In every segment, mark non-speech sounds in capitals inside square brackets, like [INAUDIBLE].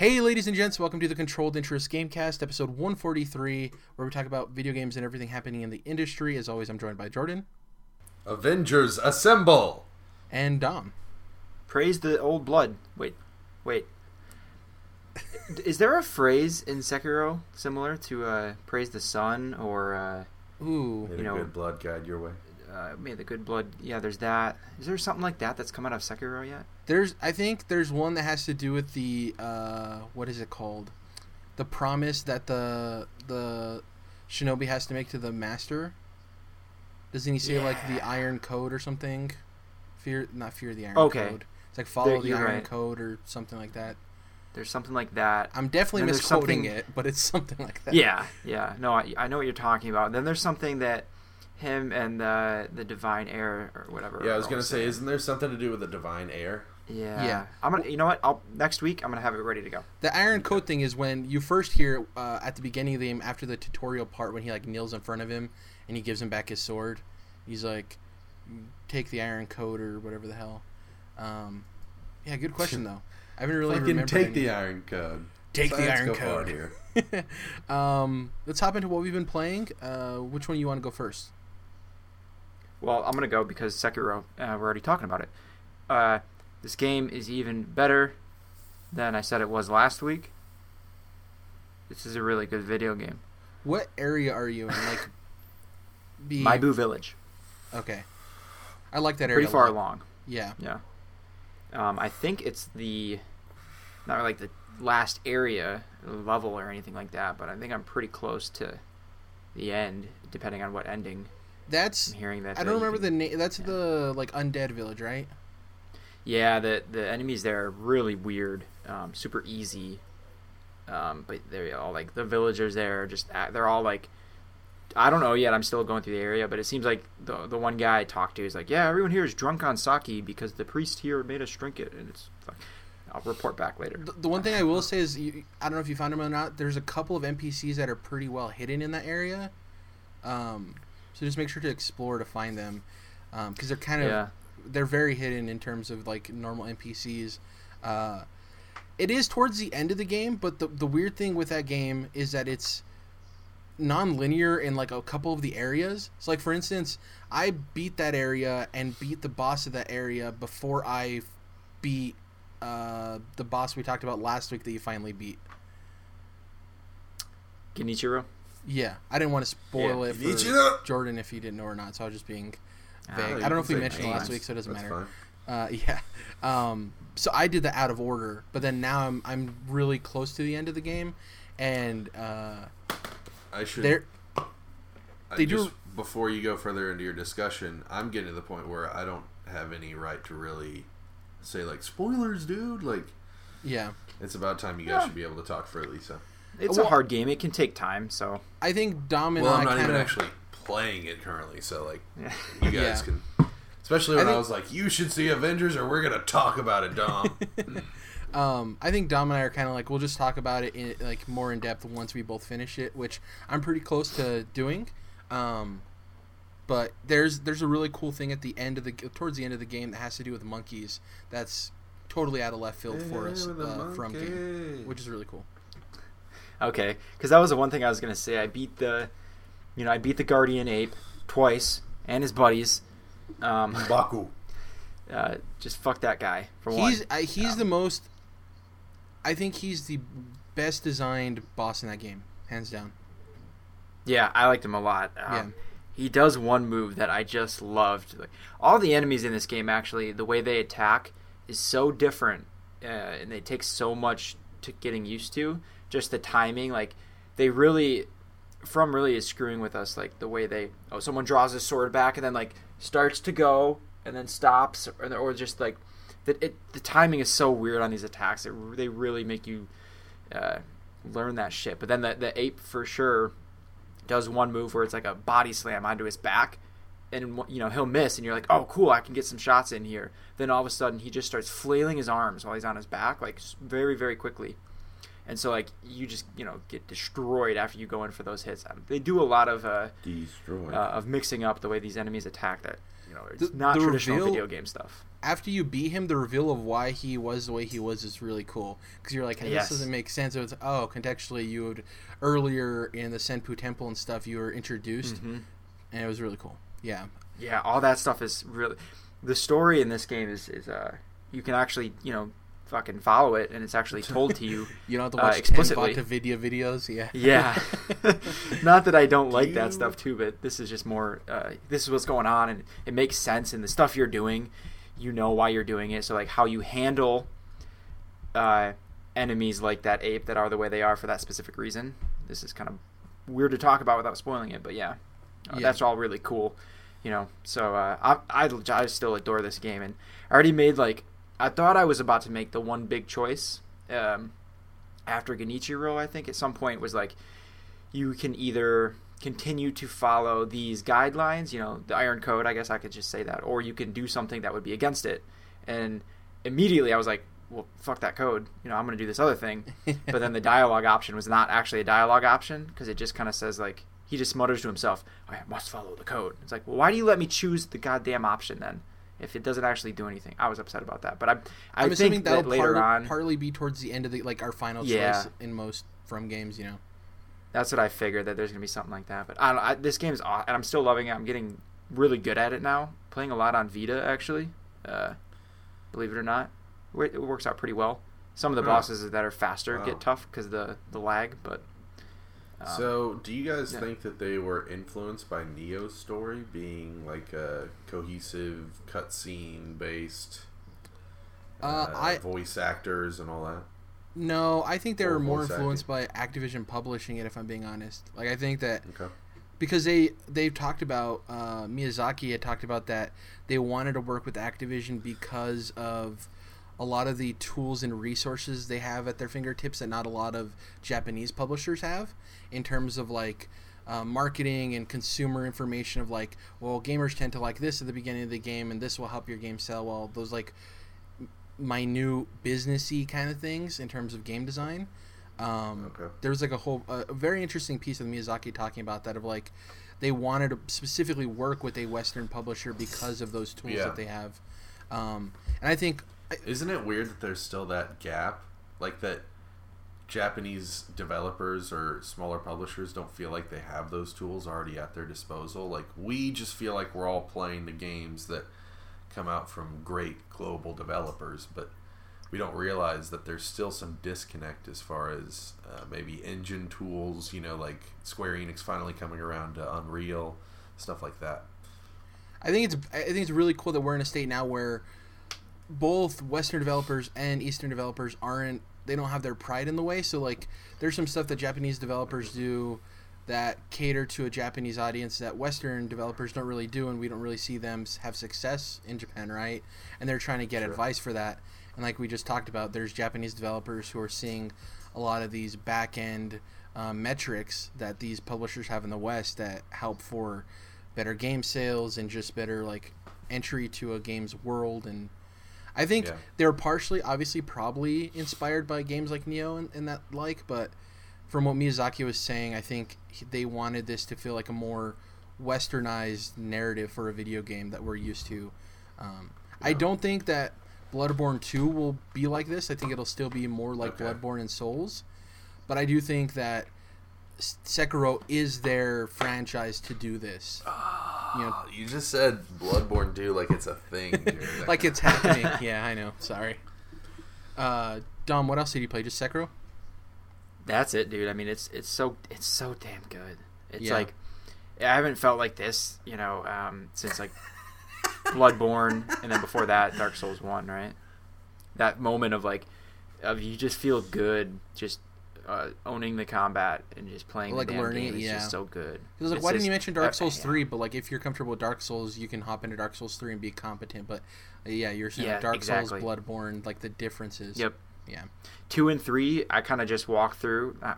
Hey, ladies and gents, welcome to the Controlled Interest Gamecast, episode 143, where we talk about video games and everything happening in the industry. As always, I'm joined by Jordan Avengers assemble! and Dom. Praise the old blood. Wait, wait. Is there a phrase in Sekiro similar to uh, praise the sun or uh, Ooh, May You the know- good blood guide your way. Uh, may the good blood? Yeah, there's that. Is there something like that that's come out of Sekiro yet? there's I think there's one that has to do with the uh, what is it called? The promise that the the shinobi has to make to the master. Doesn't he say like the Iron Code or something? Fear, not fear the Iron Okay. Code. It's like follow There- the Iron right. Code or something like that. There's something like that. I'm definitely misquoting something- it, but it's [LAUGHS] something like that. Yeah, yeah. No, I, I know what you're talking about. Then there's something that him and the the divine heir or whatever. Yeah, I was gonna say, saying. isn't there something to do with the divine heir? Yeah. Yeah. I'm gonna. You know what? I'll next week. I'm gonna have it ready to go. The Iron Code thing is when you first hear uh, at the beginning of the game, after the tutorial part, when he like kneels in front of him and he gives him back his sword. He's like, "Take the Iron Code or whatever the hell. Um, yeah, good question though. [LAUGHS] I haven't really Fucking remembered take any- the iron Code. Take the Iron go far Code. here. [LAUGHS] um, let's hop into what we've been playing. Uh, which one do you want to go first? Well, I'm gonna go because Sekiro. Uh, we're already talking about it. Uh, this game is even better than I said it was last week. This is a really good video game. What area are you in? Like, [LAUGHS] be Mibu Village, Okay, I like that area. pretty far along. Yeah, Yeah. Um, I think it's the not like the last area level or anything like that, but I think I'm pretty close to the end, depending on what ending that's. I'm hearing. That I uh, don't remember can- the name. That's yeah. the like undead village, right? Yeah, the the enemies there are really weird, um, super easy. Um, but they're all like the villagers there are just they're all like I don't know yet. I'm still going through the area, but it seems like the the one guy I talked to is like, yeah, everyone here is drunk on sake because the priest here made us drink it, and it's. Like, I'll report back later. The, the one thing I will say is, you, I don't know if you found them or not. There's a couple of NPCs that are pretty well hidden in that area. Um, so just make sure to explore to find them, because they're kind of Yeah, they're very hidden in terms of like normal NPCs. Uh, it is towards the end of the game, but the the weird thing with that game is that it's non-linear in like a couple of the areas. So like for instance, I beat that area and beat the boss of that area before I beat uh, the boss we talked about last week that you finally beat. Genichiro. Yeah, I didn't want to spoil Yeah. it for Genichiro! Jordan if he didn't know or not, so I was just being vague. you I don't know if we mentioned it last week, so it doesn't That's matter. Uh, [LAUGHS] yeah. Um, so I did that out of order, but then now I'm I'm really close to the end of the game, and uh, I should. there. I they do- just, Before you go further into your discussion, I'm getting to the point where I don't have any right to really say like spoilers, dude. Like Yeah, it's about time you guys Yeah. should be able to talk freely. So. It's Well- a hard game. It can take time. So I think Dom and Well, I I'm not kind even actually playing it currently, so like yeah. you guys Yeah. can. Especially when I, think- was like, "You should see Avengers, or we're gonna talk about it, Dom." [LAUGHS] Um, I think Dom and I are kind of like we'll just talk about it in like more in depth once we both finish it, which I'm pretty close to doing. Um, but there's there's a really cool thing at the end of the towards the end of the game that has to do with monkeys. That's totally out of left field for us Hey, with a uh, from game, which is really cool. Okay, because that was the one thing I was gonna say. I beat the, you know, I beat the guardian ape twice and his buddies. Um, [LAUGHS] Baku. uh, just fuck that guy for one. He's I, he's Um, the most. I think he's the best designed boss in that game, hands down. Yeah, I liked him a lot. Um, Yeah. He does one move that I just loved. Like, all the enemies in this game, actually, the way they attack is so different, uh, and they take so much to getting used to. Just the timing, like they really, from really is screwing with us. Like the way they, oh, someone draws his sword back and then like starts to go and then stops, or, or just like that. It the timing is so weird on these attacks. It, they really make you uh, learn that shit. But then the the ape for sure does one move where it's like a body slam onto his back and you know he'll miss and you're like oh cool i can get some shots in here then all of a sudden he just starts flailing his arms while he's on his back like very very quickly and so like you just you know get destroyed after you go in for those hits Um, they do a lot of uh, Destroyed. uh of mixing up the way these enemies attack that you know it's The- not the traditional reveal- video game stuff. After you beat him, the reveal of why he was the way he was is really cool because you're like, hey, Yes. this doesn't make sense. It's oh, contextually, you would earlier in the Senpu Temple and stuff, you were introduced, hmm and it was really cool. Yeah, Yeah, all that stuff is really the story in this game is is uh you can actually you know fucking follow it and it's actually [LAUGHS] told to you. you don't have to Uh, watch ten explicitly. Video videos. Yeah, Yeah. [LAUGHS] Not that I don't Do like you- that stuff too, but this is just more. Uh, this is what's going on, and it makes sense. And the stuff you're doing, you know why you're doing it. So like how you handle uh, enemies like that ape that are the way they are for that specific reason. This is kind of weird to talk about without spoiling it, but yeah, uh, Yeah. that's all really cool. You know, so uh, I, I I still adore this game, and I already made like I thought I was about to make the one big choice. Um, after Genichiro, I think at some point was like you can either continue to follow these guidelines, you know, the Iron Code, I guess I could just say that, or you can do something that would be against it. And immediately I was like, well, fuck that code. You know, I'm going to do this other thing. [LAUGHS] but then the dialogue option was not actually a dialogue option because it just kind of says like he just mutters to himself, "I must follow the code." It's like, well, why do you let me choose the goddamn option then? If it doesn't actually do anything, I was upset about that. But I, I I'm assuming think that'll that later part- on, partly be towards the end of the like our final Yeah. choice in most from games. You know, That's what I figured that there's gonna be something like that. But I don't. I, this game is aw- and I'm still loving it. I'm getting really good at it now. Playing a lot on Vita actually. Uh, believe it or not, it works out pretty well. Some of the Huh. bosses that are faster Wow. get tough because the the lag. But um, So, do you guys yeah. think that they were influenced by Nioh's story being like a cohesive cutscene based, Uh, I- voice actors and all that? no, I think they Or were more influenced by Activision publishing it. If I'm being honest, like I think that Okay. because they they've talked about uh, Miyazaki had talked about that they wanted to work with Activision because of a lot of the tools and resources they have at their fingertips that not a lot of Japanese publishers have in terms of like uh, marketing and consumer information of like well gamers tend to like this at the beginning of the game and this will help your game sell well those like m- minute businessy kind of things in terms of game design um, Okay. there was like a whole a a very interesting piece of Miyazaki talking about that of like they wanted to specifically work with a Western publisher because of those tools Yeah. that they have, um, and I think Isn't it weird that there's still that gap? Like that Japanese developers or smaller publishers don't feel like they have those tools already at their disposal. Like we just feel like we're all playing the games that come out from great global developers, but we don't realize that there's still some disconnect as far as uh, maybe engine tools, you know, like Square Enix finally coming around to Unreal, stuff like that. I think it's I think it's really cool that we're in a state now where both Western developers and Eastern developers aren't they don't have their pride in the way. So like there's some stuff that Japanese developers do that cater to a Japanese audience that Western developers don't really do, and we don't really see them have success in Japan, right? And they're trying to get Sure. advice for that. And like we just talked about, there's Japanese developers who are seeing a lot of these back end uh, metrics that these publishers have in the West that help for better game sales and just better like entry to a game's world and I think Yeah. they're partially obviously probably inspired by games like Nioh and, and that like but from what Miyazaki was saying I think he- they wanted this to feel like a more westernized narrative for a video game that we're used to um, I don't think that Bloodborne 2 will be like this I think it'll still be more like Okay. Bloodborne and Souls but I do think that Sekiro is their franchise to do this You know- you just said Bloodborne 2 like it's a thing. dude. [LAUGHS] like it's happening. [LAUGHS] yeah, I know. Sorry. Uh, Dom, what else did you play? Just Sekiro? that's it, dude. I mean, it's it's so it's so damn good. It's Yeah. like I haven't felt like this, you know, um, since like Bloodborne, and then before that, Dark Souls One, right? That moment of like, of you just feel good, just uh, owning the combat and just playing Like the damn learning game it, is yeah. just so good. Was like, It's why didn't you mention Dark uh, Souls yeah. 3? But like, if you're comfortable with Dark Souls, you can hop into Dark Souls 3 and be competent. But uh, yeah, you're saying Yeah, Dark exactly. Souls, Bloodborne, like the differences. Yep. Yeah. Two and three, I kind of just walk through. Uh,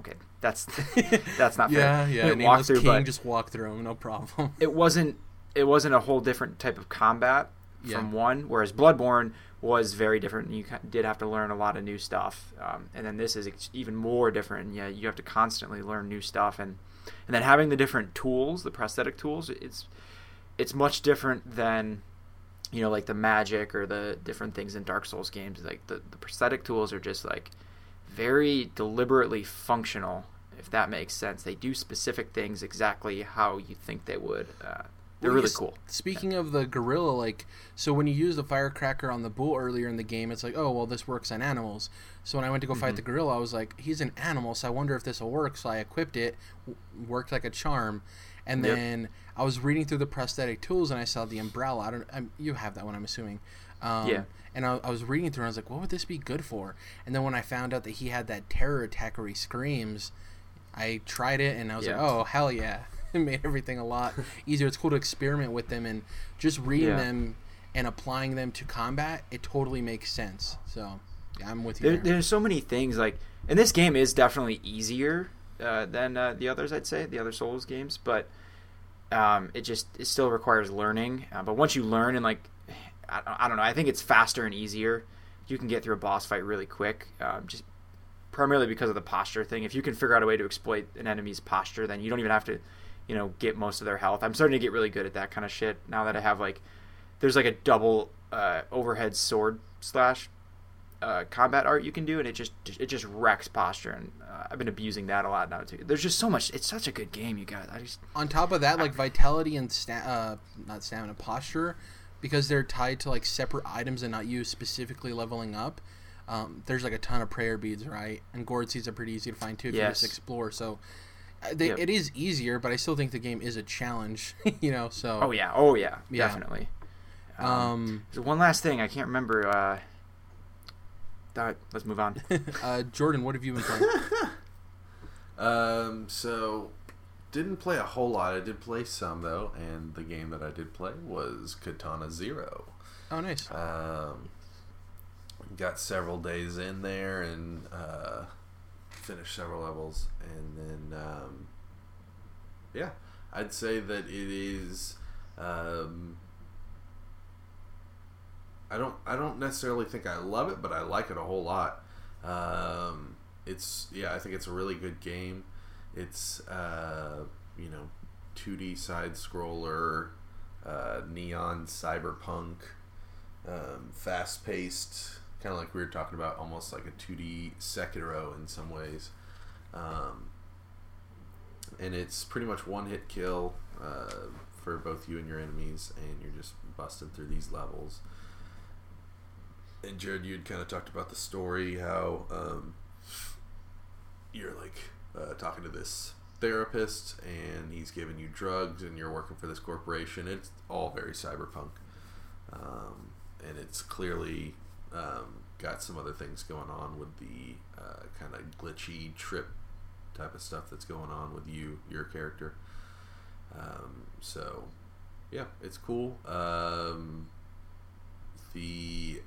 okay, that's [LAUGHS] that's not [LAUGHS] fair. yeah, yeah. Walk through, King, just walk through 'em, no problem. it wasn't it wasn't a whole different type of combat Yeah. from one whereas bloodborne was very different you did have to learn a lot of new stuff um, and then this is even more different yeah you have to constantly learn new stuff and and then having the different tools the prosthetic tools it's it's much different than you know like the magic or the different things in Dark Souls games. Like the the prosthetic tools are just like very deliberately functional, if that makes sense. They do specific things exactly how you think they would. Uh, they're Well, really yes, cool. Speaking of the gorilla, like, so when you use the firecracker on the bull earlier in the game, it's like, oh, well, this works on animals. So when I went to go Mm-hmm. fight the gorilla, I was like, he's an animal, so I wonder if this will work. So I equipped it, w- worked like a charm, and Yep. then I was reading through the prosthetic tools, and I saw the umbrella. I don't, I'm, you have that one, I'm assuming. Um, Yeah. And I, I was reading through, and I was like, what would this be good for? And then when I found out that he had that terror attack where he screams, I tried it, and I was Yeah. like, oh hell yeah! It [LAUGHS] made everything a lot easier. It's cool to experiment with them and just reading Yeah. them and applying them to combat. It totally makes sense. So yeah, I'm with you. There, there. there's so many things like, and this game is definitely easier uh, than uh, the others. I'd say the other Souls games, but um, it just it still requires learning. Uh, but once you learn and like, I, I don't know, I think it's faster and easier. You can get through a boss fight really quick, um, just primarily because of the posture thing. If you can figure out a way to exploit an enemy's posture, then you don't even have to, you know, get most of their health. I'm starting to get really good at that kind of shit now that I have like, there's like a double uh, overhead sword slash uh, combat art you can do, and it just it just wrecks posture. And uh, I've been abusing that a lot now too. There's just so much. It's such a good game, you guys. I just On top of that, like vitality and sta- uh, not stamina, posture, because they're tied to like separate items and not you specifically leveling up. Um, there's like a ton of prayer beads, right? And gourd seeds are pretty easy to find too if you just explore. So they, Yep. it is easier, but I still think the game is a challenge. [LAUGHS] you know, so oh yeah, oh yeah, Yeah. definitely. Um, um, there's one last thing I can't remember. Uh, uh, let's move on. [LAUGHS] uh, Jordan, what have you been playing? [LAUGHS] Um, so didn't play a whole lot. I did play some though, and the game that I did play was Katana Zero. oh, nice. Um, got several days in there and uh, finished several levels, and then um, yeah, I'd say that it is. Um, I don't. I don't necessarily think I love it, but I like it a whole lot. Um, it's yeah. I think it's a really good game. It's uh, you know, 2D side scroller, uh, neon cyberpunk, um, fast paced, kind of like we were talking about, almost like a 2D Sekiro in some ways. Um, and it's pretty much one hit kill uh, for both you and your enemies, and you're just busting through these levels. And Jared, you'd kind of talked about the story, how um, you're like uh, talking to this therapist, and he's giving you drugs, and you're working for this corporation. It's all very cyberpunk, um, and it's clearly um, got some other things going on with the uh, kind of glitchy trip type of stuff that's going on with you, your character. Um, so, yeah, it's cool. Um, the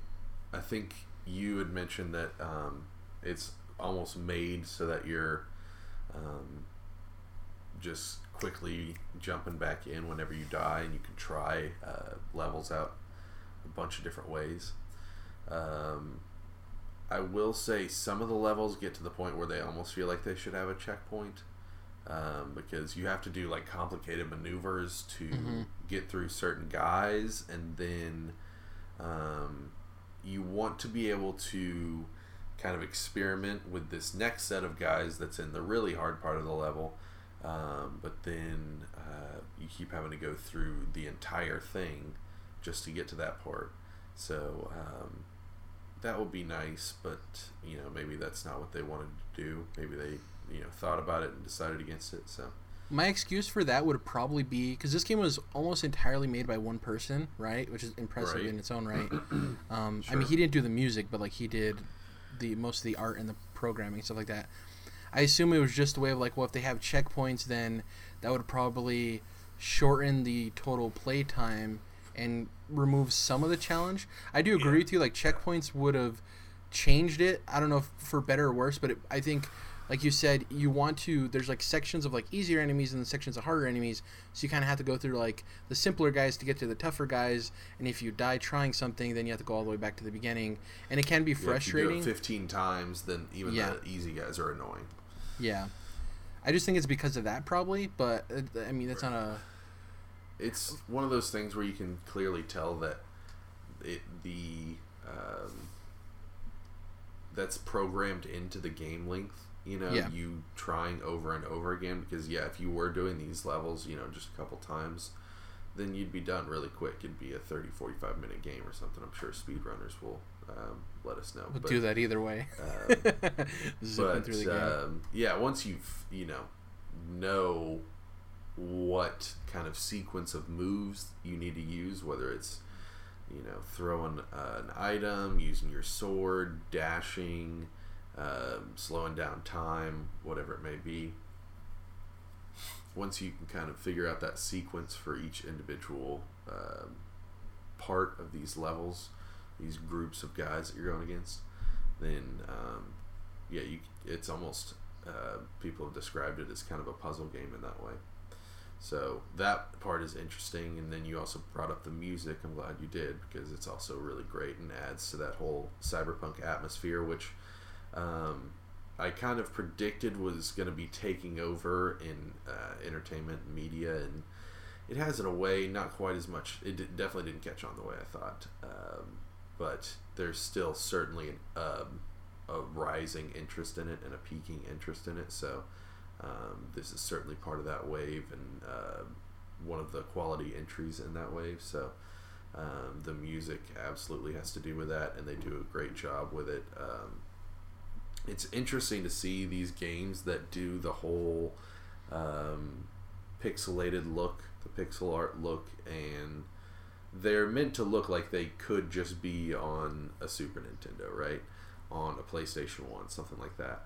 I think you had mentioned that um, it's almost made so that you're um, just quickly jumping back in whenever you die, and you can try uh, levels out a bunch of different ways. Um, I will say some of the levels get to the point where they almost feel like they should have a checkpoint. Um, because you have to do like complicated maneuvers to Mhm. get through certain guys, and then um, you want to be able to kind of experiment with this next set of guys that's in the really hard part of the level. Um, but then uh, you keep having to go through the entire thing just to get to that part. So um, that would be nice, but you know maybe that's not what they wanted to do. Maybe they you know thought about it and decided against it. So My excuse for that would probably be because this game was almost entirely made by one person, right? Which is impressive Right. in its own right. [CLEARS THROAT] Um, I mean, he didn't do the music, but like he did the most of the art and the programming stuff like that. I assume it was just a way of like, well, if they have checkpoints, then that would probably shorten the total play time and remove some of the challenge. I do agree Yeah. with you. Like checkpoints would have changed it. I don't know if for better or worse, but it, I think, like you said, you want to. There's like sections of like easier enemies and then sections of harder enemies. So you kind of have to go through like the simpler guys to get to the tougher guys. And if you die trying something, then you have to go all the way back to the beginning. And it can be Yeah, if you do frustrating. it 15 times, then even Yeah. the easy guys are annoying. Yeah, I just think it's because of that probably. But uh, I mean, that's not a it's one of those things where you can clearly tell that it the um, that's programmed into the game length. You know, Yeah. you trying over and over again because yeah, if you were doing these levels, you know, just a couple times, then you'd be done really quick. It'd be a 30, 45 minute game or something. I'm sure speedrunners will um, let us know. We'll But- do that either way. um, [LAUGHS] but through the game. um, yeah, once you've you know know what kind of sequence of moves you need to use, whether it's you know throwing uh, an item, using your sword, dashing, um, slowing down time, whatever it may be. Once you can kind of figure out that sequence for each individual um, part of these levels, these groups of guys that you're going against, then um, yeah, you it's almost uh, people have described it as kind of a puzzle game in that way. So that part is interesting, and then you also brought up the music. I'm glad you did because it's also really great and adds to that whole cyberpunk atmosphere, which um, I kind of predicted was going to be taking over in uh, entertainment and media, and it has in a way not quite as much. It definitely didn't catch on the way I thought, um, but there's still certainly an, um, a rising interest in it and a peaking interest in it. So um, this is certainly part of that wave and uh, one of the quality entries in that wave. So um, the music absolutely has to do with that, and they do a great job with it. Um, it's interesting to see these games that do the whole um, pixelated look, the pixel art look, and they're meant to look like they could just be on a Super Nintendo, right? On a PlayStation 1, something like that.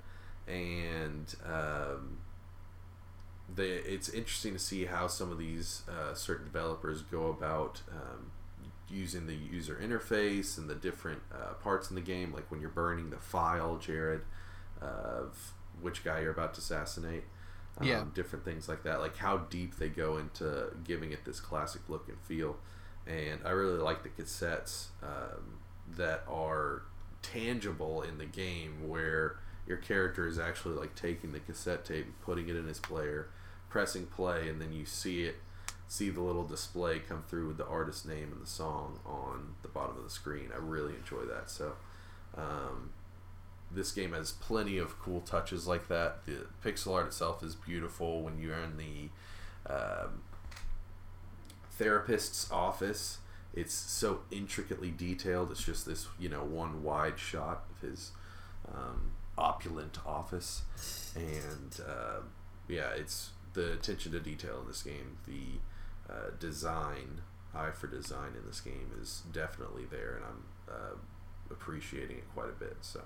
And um, they, it's interesting to see how some of these uh, certain developers go about um, using the user interface and the different uh, parts in the game, like when you're burning the file, Jared, of which guy you're about to assassinate. Um, Yeah. Different things like that, like how deep they go into giving it this classic look and feel. And I really like the cassettes um, that are tangible in the game where your character is actually like taking the cassette tape and putting it in his player, pressing play, and then you see it, see the little display come through with the artist name and the song on the bottom of the screen. I really enjoy that. So, um, this game has plenty of cool touches like that. The pixel art itself is beautiful when you're in the um, therapist's office. It's so intricately detailed. It's just this, you know, one wide shot of his um, opulent office, and uh, yeah, it's the attention to detail in this game. The uh, design, eye for design in this game is definitely there, and I'm uh, appreciating it quite a bit. So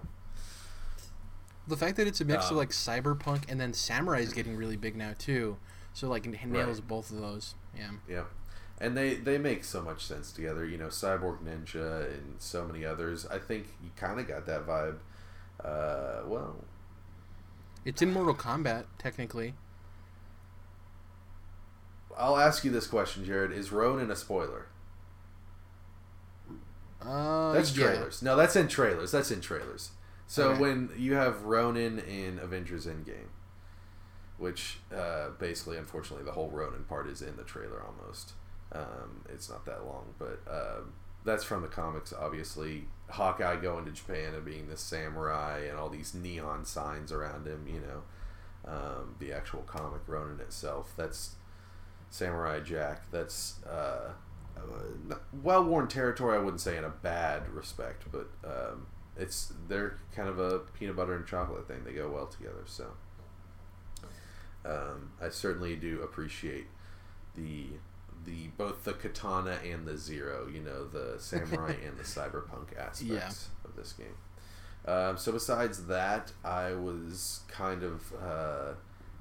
The fact that it's a mix of Um, like cyberpunk and then samurai is getting really big now too. So like it nails both of those. Yeah. Yeah, and they they make so much sense together. You know, Cyborg Ninja and so many others. I think you kind of got that vibe. Uh, well, It's in Mortal Kombat technically. I'll ask you this question, Jared: Is Ronin a spoiler? Uh, That's yeah. trailers. No, that's in trailers. That's in trailers. So Okay. when you have Ronin in Avengers Endgame, which uh, basically, unfortunately, the whole Ronin part is in the trailer almost. Um, it's not that long, but um, that's from the comics. Obviously, Hawkeye going to Japan and being the samurai and all these neon signs around him. You know, um, the actual comic Ronin itself. That's Samurai Jack. That's uh, well worn territory. I wouldn't say in a bad respect, but um, it's they're kind of a peanut butter and chocolate thing. They go well together. So um, I certainly do appreciate the the both the katana and the zero. You know, the [LAUGHS] samurai and the cyberpunk aspects of this game. Um, so besides that, I was kind of uh,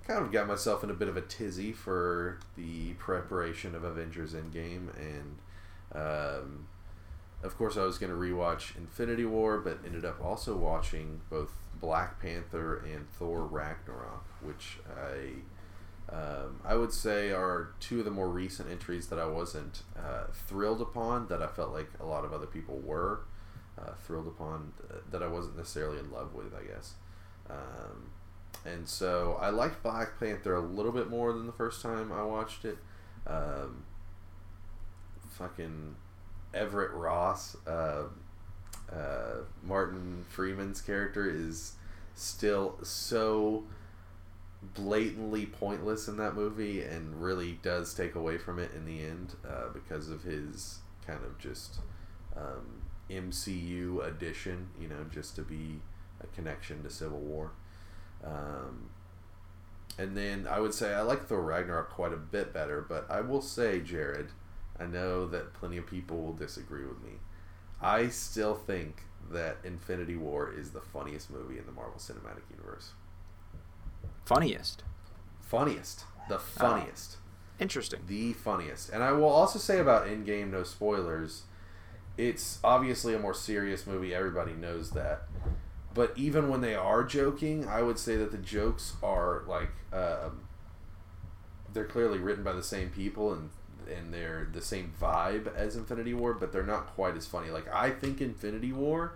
kind of got myself in a bit of a tizzy for the preparation of Avengers Endgame, and um, of course I was going to rewatch Infinity War, but ended up also watching both Black Panther and Thor Ragnarok, which I um, I would say are two of the more recent entries that I wasn't uh, thrilled upon, that I felt like a lot of other people were uh, thrilled upon, uh, that I wasn't necessarily in love with, I guess. Um, and so I liked Black Panther a little bit more than the first time I watched it. Um, fucking Everett Ross, uh, uh, Martin Freeman's character is still so blatantly pointless in that movie and really does take away from it in the end uh, because of his kind of just um, MCU addition, you know, just to be a connection to Civil War. Um, and then I would say I like Thor Ragnarok quite a bit better, but I will say, Jared, I know that plenty of people will disagree with me. I still think that Infinity War is the funniest movie in the Marvel Cinematic Universe. Funniest. Funniest. The funniest. Interesting. The funniest. And I will also say about Endgame, no spoilers, it's obviously a more serious movie. Everybody knows that. But even when they are joking, I would say that the jokes are like um, they're clearly written by the same people and and they're the same vibe as Infinity War, but they're not quite as funny. Like I think Infinity War,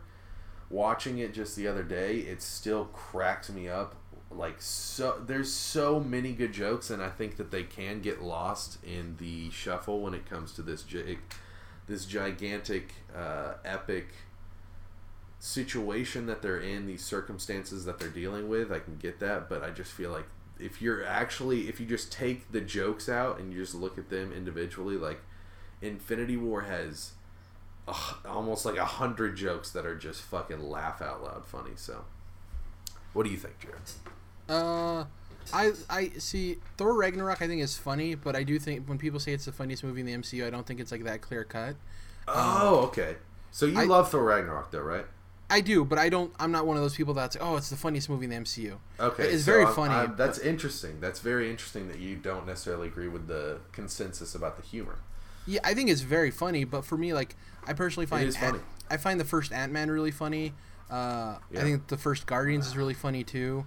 watching it just the other day, it still cracks me up. Like so, there's so many good jokes, and I think that they can get lost in the shuffle when it comes to this gi- this gigantic, uh, epic situation that they're in, these circumstances that they're dealing with. I can get that, but I just feel like if you're actually if you just take the jokes out and you just look at them individually, like Infinity War has almost like a hundred jokes that are just fucking laugh out loud funny. So, what do you think, Jared? Uh, I I see Thor Ragnarok. I think is funny, but I do think when people say it's the funniest movie in the MCU, I don't think it's like that clear cut. Oh, okay. So you I- love Thor Ragnarok, though, right? I do, but I don't. I'm not one of those people that's oh, it's the funniest movie in the MCU. Okay, It's so very I'm- funny, I'm- that's interesting. That's very interesting that you don't necessarily agree with the consensus about the humor. Yeah, I think it's very funny, but for me, like, I personally find is Ant- funny. I find the first Ant Man really funny. Uh, Yeah. I think the first Guardians is really funny too.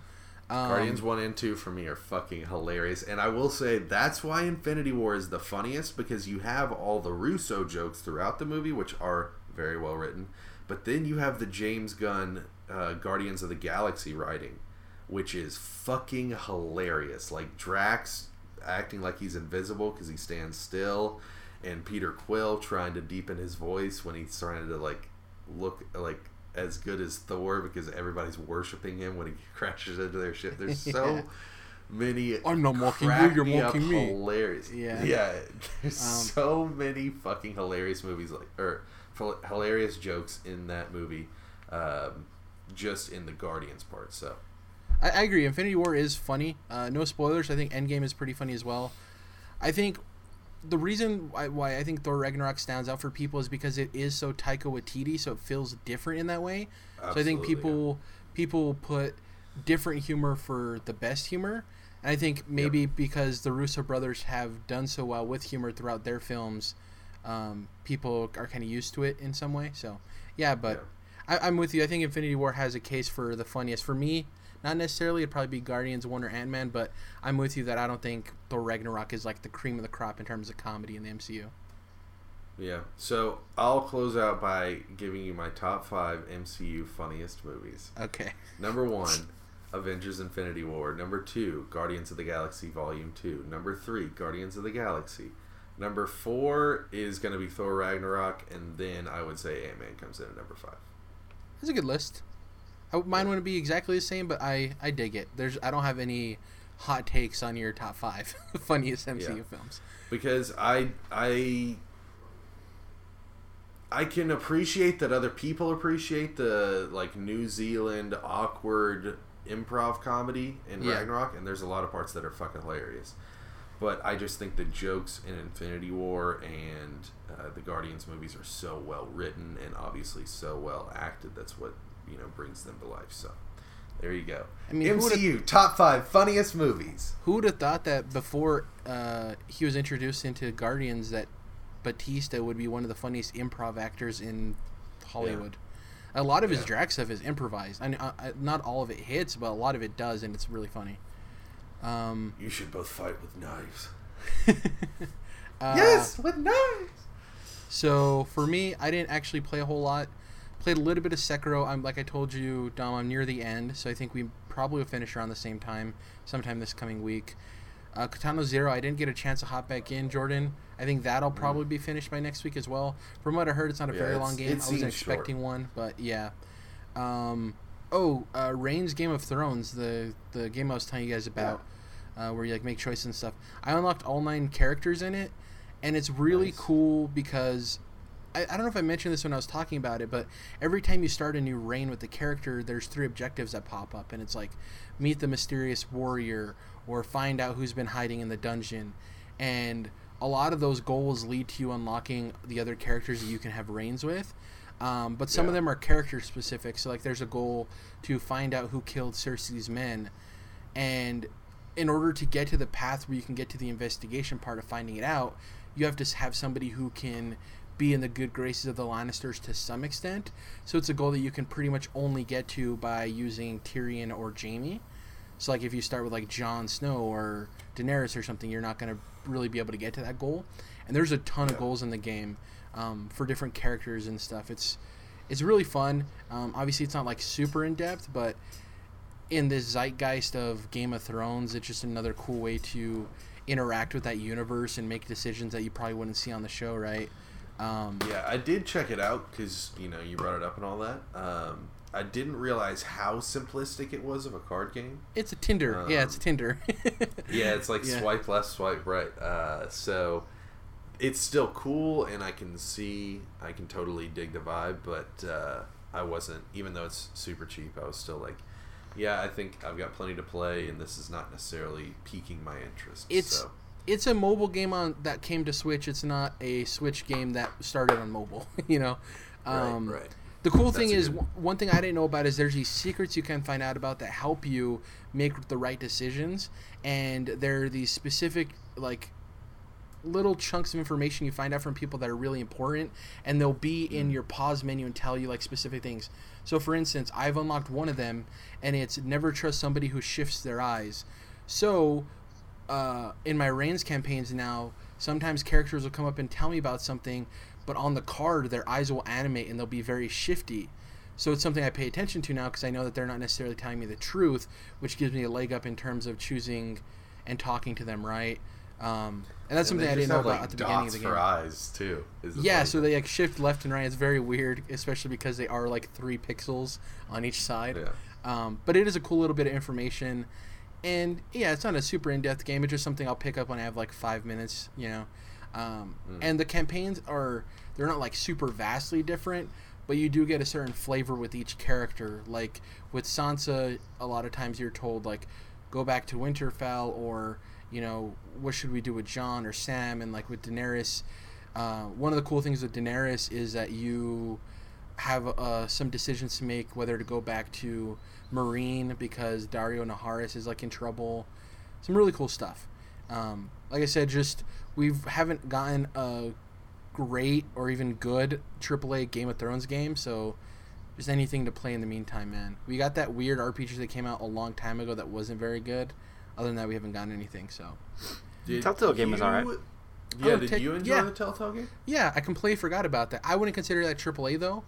Um, Guardians one and two for me are fucking hilarious, and I will say that's why Infinity War is the funniest because you have all the Russo jokes throughout the movie, which are very well written, but then you have the James Gunn uh, Guardians of the Galaxy writing, which is fucking hilarious. Like Drax acting like he's invisible because he stands still, and Peter Quill trying to deepen his voice when he's trying to like look like as good as Thor because everybody's worshiping him when he [LAUGHS] crashes into their ship. There's [LAUGHS] so Yeah. many. I'm not mocking you, you're mocking me. Hilarious. Yeah. yeah. There's Um, so many fucking hilarious movies like or hilarious jokes in that movie, um, just in the Guardians part. So I, I agree. Infinity War is funny. Uh, no spoilers. I think Endgame is pretty funny as well. I think the reason why, why I think Thor Ragnarok stands out for people is because it is so Taika Waititi, so it feels different in that way. so I think Absolutely, people people put different humor for the best humor. And I think maybe because the Russo brothers have done so well with humor throughout their films, um, people are kind of used to it in some way. So yeah, but I, I'm with you. I think Infinity War has a case for the funniest. For me, not necessarily. It'd probably be Guardians One or Ant Man, but I'm with you that I don't think Thor Ragnarok is like the cream of the crop in terms of comedy in the MCU. yeah. So I'll close out by giving you my top five MCU funniest movies. Okay. Number one, Avengers Infinity War. Number two, Guardians of the Galaxy Volume 2. Number three, Guardians of the Galaxy. Number four is going to be Thor Ragnarok, and then I would say Ant Man comes in at number five. That's a good list. I, mine wouldn't be exactly the same, but I I dig it. There's I don't have any hot takes on your top five [LAUGHS] funniest MCU Yeah. films. Because I I I can appreciate that other people appreciate the like New Zealand awkward improv comedy in Yeah. Ragnarok, and there's a lot of parts that are fucking hilarious. But I just think the jokes in Infinity War and uh, the Guardians movies are so well written and obviously so well acted. That's what you know brings them to life. So there you go. I mean, MCU top five funniest movies. Who would have thought that before uh, he was introduced into Guardians that Bautista would be one of the funniest improv actors in Hollywood? A lot of his Yeah. Drax stuff is improvised. I, I, I- not all of it hits, but a lot of it does, and it's really funny. Um, You should both fight with knives. [LAUGHS] uh, with knives. So for me, I didn't actually play a whole lot. Played a little bit of Sekiro. I'm like I told you, Dom. I'm near the end, so I think we probably will finish around the same time, sometime this coming week. Uh, Katana Zero, I didn't get a chance to hop back in, Jordan. I think that'll probably be finished by next week as well. From what I heard, it's not a Yeah, very long game. I wasn't expecting one, but yeah. Um, oh, uh, Reigns Game of Thrones, the the game I was telling you guys about, uh, where you like make choices and stuff. I unlocked all nine characters in it, and it's really Nice. cool because I, I don't know if I mentioned this when I was talking about it, but every time you start a new reign with the character, there's three objectives that pop up, and it's like meet the mysterious warrior or find out who's been hiding in the dungeon, and a lot of those goals lead to you unlocking the other characters that you can have reigns with. Um, but some of them are character specific. So like, there's a goal to find out who killed Cersei's men, and in order to get to the path where you can get to the investigation part of finding it out, you have to have somebody who can be in the good graces of the Lannisters to some extent. So it's a goal that you can pretty much only get to by using Tyrion or Jaime. So like if you start with like Jon Snow or Daenerys or something, you're not going to really be able to get to that goal. And there's a ton of goals in the game um, for different characters and stuff. It's it's really fun. Um, obviously, it's not like super in depth, but in this zeitgeist of Game of Thrones, it's just another cool way to interact with that universe and make decisions that you probably wouldn't see on the show, right? Um, Yeah, I did check it out because you know you brought it up and all that. Um, I didn't realize how simplistic it was of a card game. It's a Tinder. yeah, it's a Um, Tinder. [LAUGHS] Yeah, it's like Yeah. swipe left, swipe right. Uh, so it's still cool, and I can see, I can totally dig the vibe. But uh, I wasn't, even though it's super cheap, I was still like, yeah, I think I've got plenty to play, and this is not necessarily piquing my interest. It's so. It's a mobile game on that came to Switch. It's not a Switch game that started on mobile. [LAUGHS] You know. Um, right, right. The cool That's thing is, good- one- thing I didn't know about is there's these secrets you can find out about that help you make the right decisions, and there are these specific like little chunks of information you find out from people that are really important, and they'll be in Mm. your pause menu and tell you like specific things. So, for instance, I've unlocked one of them, and it's never trust somebody who shifts their eyes. So, uh, in my Reigns campaigns now, sometimes characters will come up and tell me about something, but on the card, their eyes will animate and they'll be very shifty. So it's something I pay attention to now because I know that they're not necessarily telling me the truth, which gives me a leg up in terms of choosing and talking to them right. Um, and that's And something I didn't know about like, at the beginning of the game. for eyes too. is Yeah, funny so they like shift left and right. It's very weird, especially because they are like three pixels on each side. Yeah. Um, but it is a cool little bit of information, and yeah, it's not a super in-depth game. It's just something I'll pick up when I have like five minutes, you know. Um, Mm. And the campaigns are they're not like super vastly different, but you do get a certain flavor with each character. Like with Sansa, a lot of times you're told like go back to Winterfell or you know what should we do with Jon or Sam, and like with Daenerys. Uh, one of the cool things with Daenerys is that you have uh, some decisions to make whether to go back to Meereen because Daario Naharis is like in trouble. Some really cool stuff. Um, like I said, just we haven't gotten a great or even good AAA Game of Thrones game, so just anything to play in the meantime, man. We got that weird RPG that came out a long time ago that wasn't very good. Other than that, we haven't gotten anything. So Did Telltale game was you- alright. Yeah, Oh, did Tec- you enjoy yeah. the Telltale game? yeah, I completely forgot about that. I wouldn't consider that AAA though.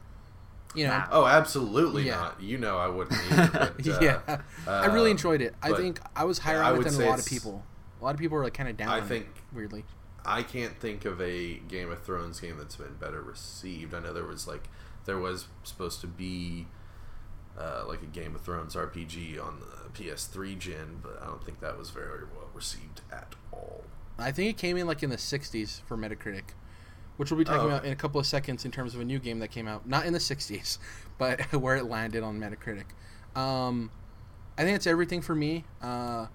You know, Nah. Oh, absolutely Yeah. not. You know I wouldn't [LAUGHS] either. But, uh, yeah, I really uh, enjoyed it. I think I was higher I on it than a lot of people. A lot of people were like kind of down. I think- it, weirdly. I can't think of a Game of Thrones game that's been better received. I know there was like there was supposed to be uh, like a Game of Thrones RPG on the PS3 gen, but I don't think that was very well received at all. I think it came in like in the 60s for Metacritic, which we'll be talking Oh, about in a couple of seconds in terms of a new game that came out. Not in the 60s, [LAUGHS] but [LAUGHS] where it landed on Metacritic. Um, I think that's everything for me. Uh,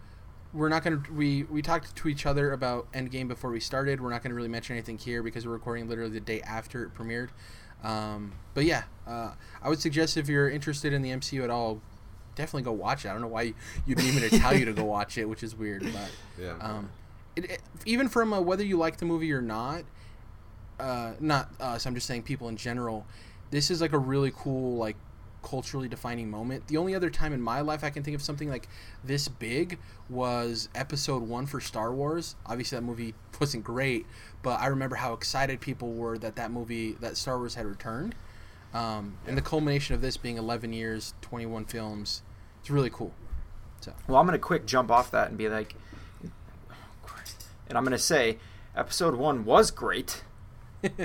we're not gonna we we talked to each other about Endgame before we started. We're not gonna really mention anything here because we're recording literally the day after it premiered. Um, but yeah, uh, I would suggest if you're interested in the MCU at all, definitely go watch it. I don't know why you'd me tell you to go [LAUGHS] watch it, which is weird, but Yeah. um, it, it, even from uh, whether you like the movie or not, uh, not us. I'm just saying people in general. This is like a really cool, like culturally defining moment. The only other time in my life I can think of something like this big was Episode One for Star Wars. Obviously, that movie [LAUGHS] wasn't great, but I remember how excited people were that that movie, that Star Wars had returned. Um, and the culmination of this being 11 years, 21 films, it's really cool. So Well, I'm gonna quick jump off that and be like, and I'm gonna say episode one was great.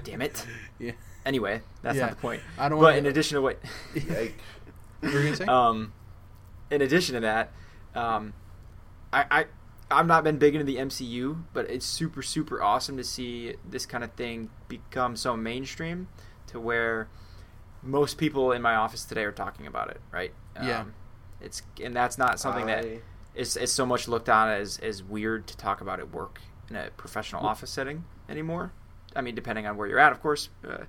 Damn it. [LAUGHS] Yeah. Anyway, that's Yeah. not the point. I don't But want in addition to what, [LAUGHS] Yike. [LAUGHS] What were you gonna say? um, in addition to that, um, I, I I've not been big into the MCU, but it's super super awesome to see this kind of thing become so mainstream to where most people in my office today are talking about it. Right? Yeah. It's and that's not something that I- is, is so much looked on as, as weird to talk about at work in a professional office setting anymore. I mean, depending on where you're at, of course, uh,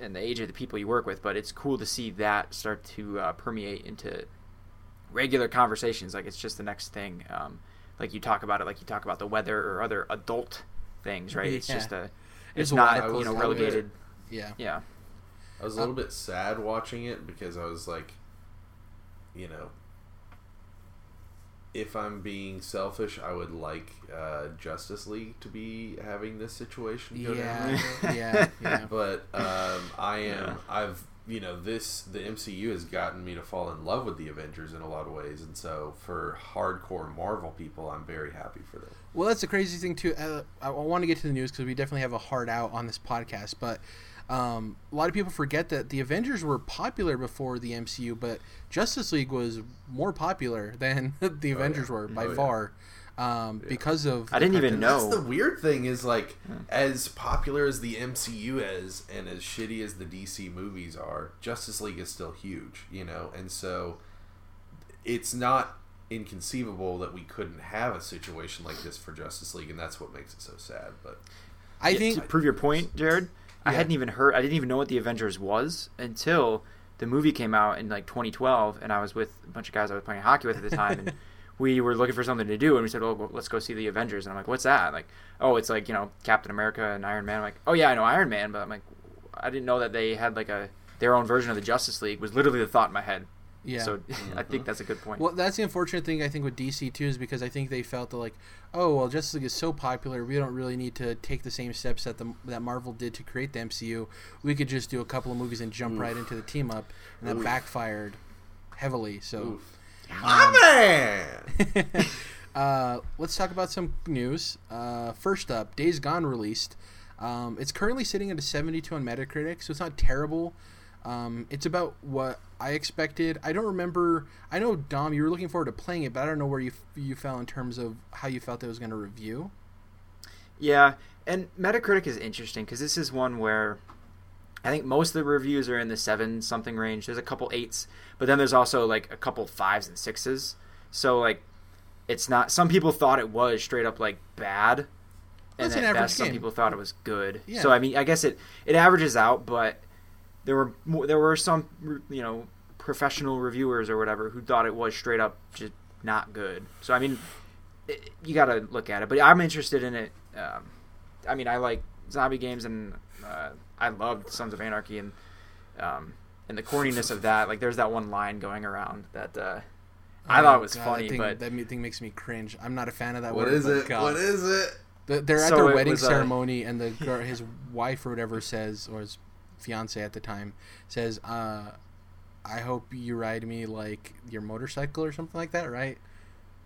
and the age of the people you work with, but it's cool to see that start to uh, permeate into regular conversations. Like it's just the next thing. Um, like you talk about it, like you talk about the weather or other adult things, right? It's Yeah. just a, It's it's, not wild you know card. relegated. yeah. Yeah, I was a little bit sad watching it because I was like, you know, if I'm being selfish, I would like uh, Justice League to be having this situation go Yeah. down. [LAUGHS] yeah. Yeah. But um, I am. Yeah. I've you know this the MCU has gotten me to fall in love with the Avengers in a lot of ways, and so for hardcore Marvel people, I'm very happy for them. Well, that's the crazy thing too. Uh, I, I want to get to the news because we definitely have a hard out on this podcast, but um, a lot of people forget that the Avengers were popular before the MCU, but Justice League was more popular [LAUGHS] than the Avengers were by Oh, yeah. far, um, because of. I didn't even know. That's the weird thing is like as popular as the MCU is and as shitty as the DC movies are, Justice League is still huge, you know, and so it's not inconceivable that we couldn't have a situation like this for Justice League, and that's what makes it so sad. But I Yeah, think to prove your point, Jared, I Yeah. hadn't even heard. I didn't even know what the Avengers was until the movie came out in like 2012, and I was with a bunch of guys I was playing hockey with at the time, and [LAUGHS] we were looking for something to do, and we said, "Oh, well, let's go see the Avengers." And I'm like, "What's that?" Like, "Oh, it's like you know Captain America and Iron Man." I'm like, "Oh yeah, I know Iron Man," but I'm like, I didn't know that they had like a their own version of the Justice League. Was literally the thought in my head. Yeah. So I think that's a good point. Well, that's the unfortunate thing I think with DC too is because I think they felt that like, oh well, Justice League is so popular, we don't really need to take the same steps that the that Marvel did to create the MCU. We could just do a couple of movies and jump right into the team up, and that Oof. backfired heavily. So, oof. my man. [LAUGHS] uh, let's talk about some news. Uh, first up, Days Gone released. Um, it's currently sitting at a 72 on Metacritic, so it's not terrible. Um, it's about what I expected. I don't remember. I know Dom, you were looking forward to playing it, but I don't know where you you fell in terms of how you felt it was going to review. Yeah, and Metacritic is interesting because this is one where I think most of the reviews are in the seven something range. There's a couple eights, but then there's also like a couple fives and sixes. So like, it's not. Some people thought it was straight up like bad, and That's at average best some people thought it was good. Yeah. So I mean, I guess it it averages out, but there were more, there were some you know professional reviewers or whatever who thought it was straight up just not good. So I mean, it, you got to look at it. But I'm interested in it. Um, I mean, I like zombie games, and uh, I loved Sons of Anarchy, and um, and the corniness of that. Like, there's that one line going around that uh, I thought Oh, was God, funny, that thing, but that thing makes me cringe. I'm not a fan of that What word. is it? God. What is it? They're at So their wedding was, uh, ceremony, and the girl, his wife or whatever says, or his fiance at the time says, uh, "I hope you ride me like your motorcycle or something like that." Right?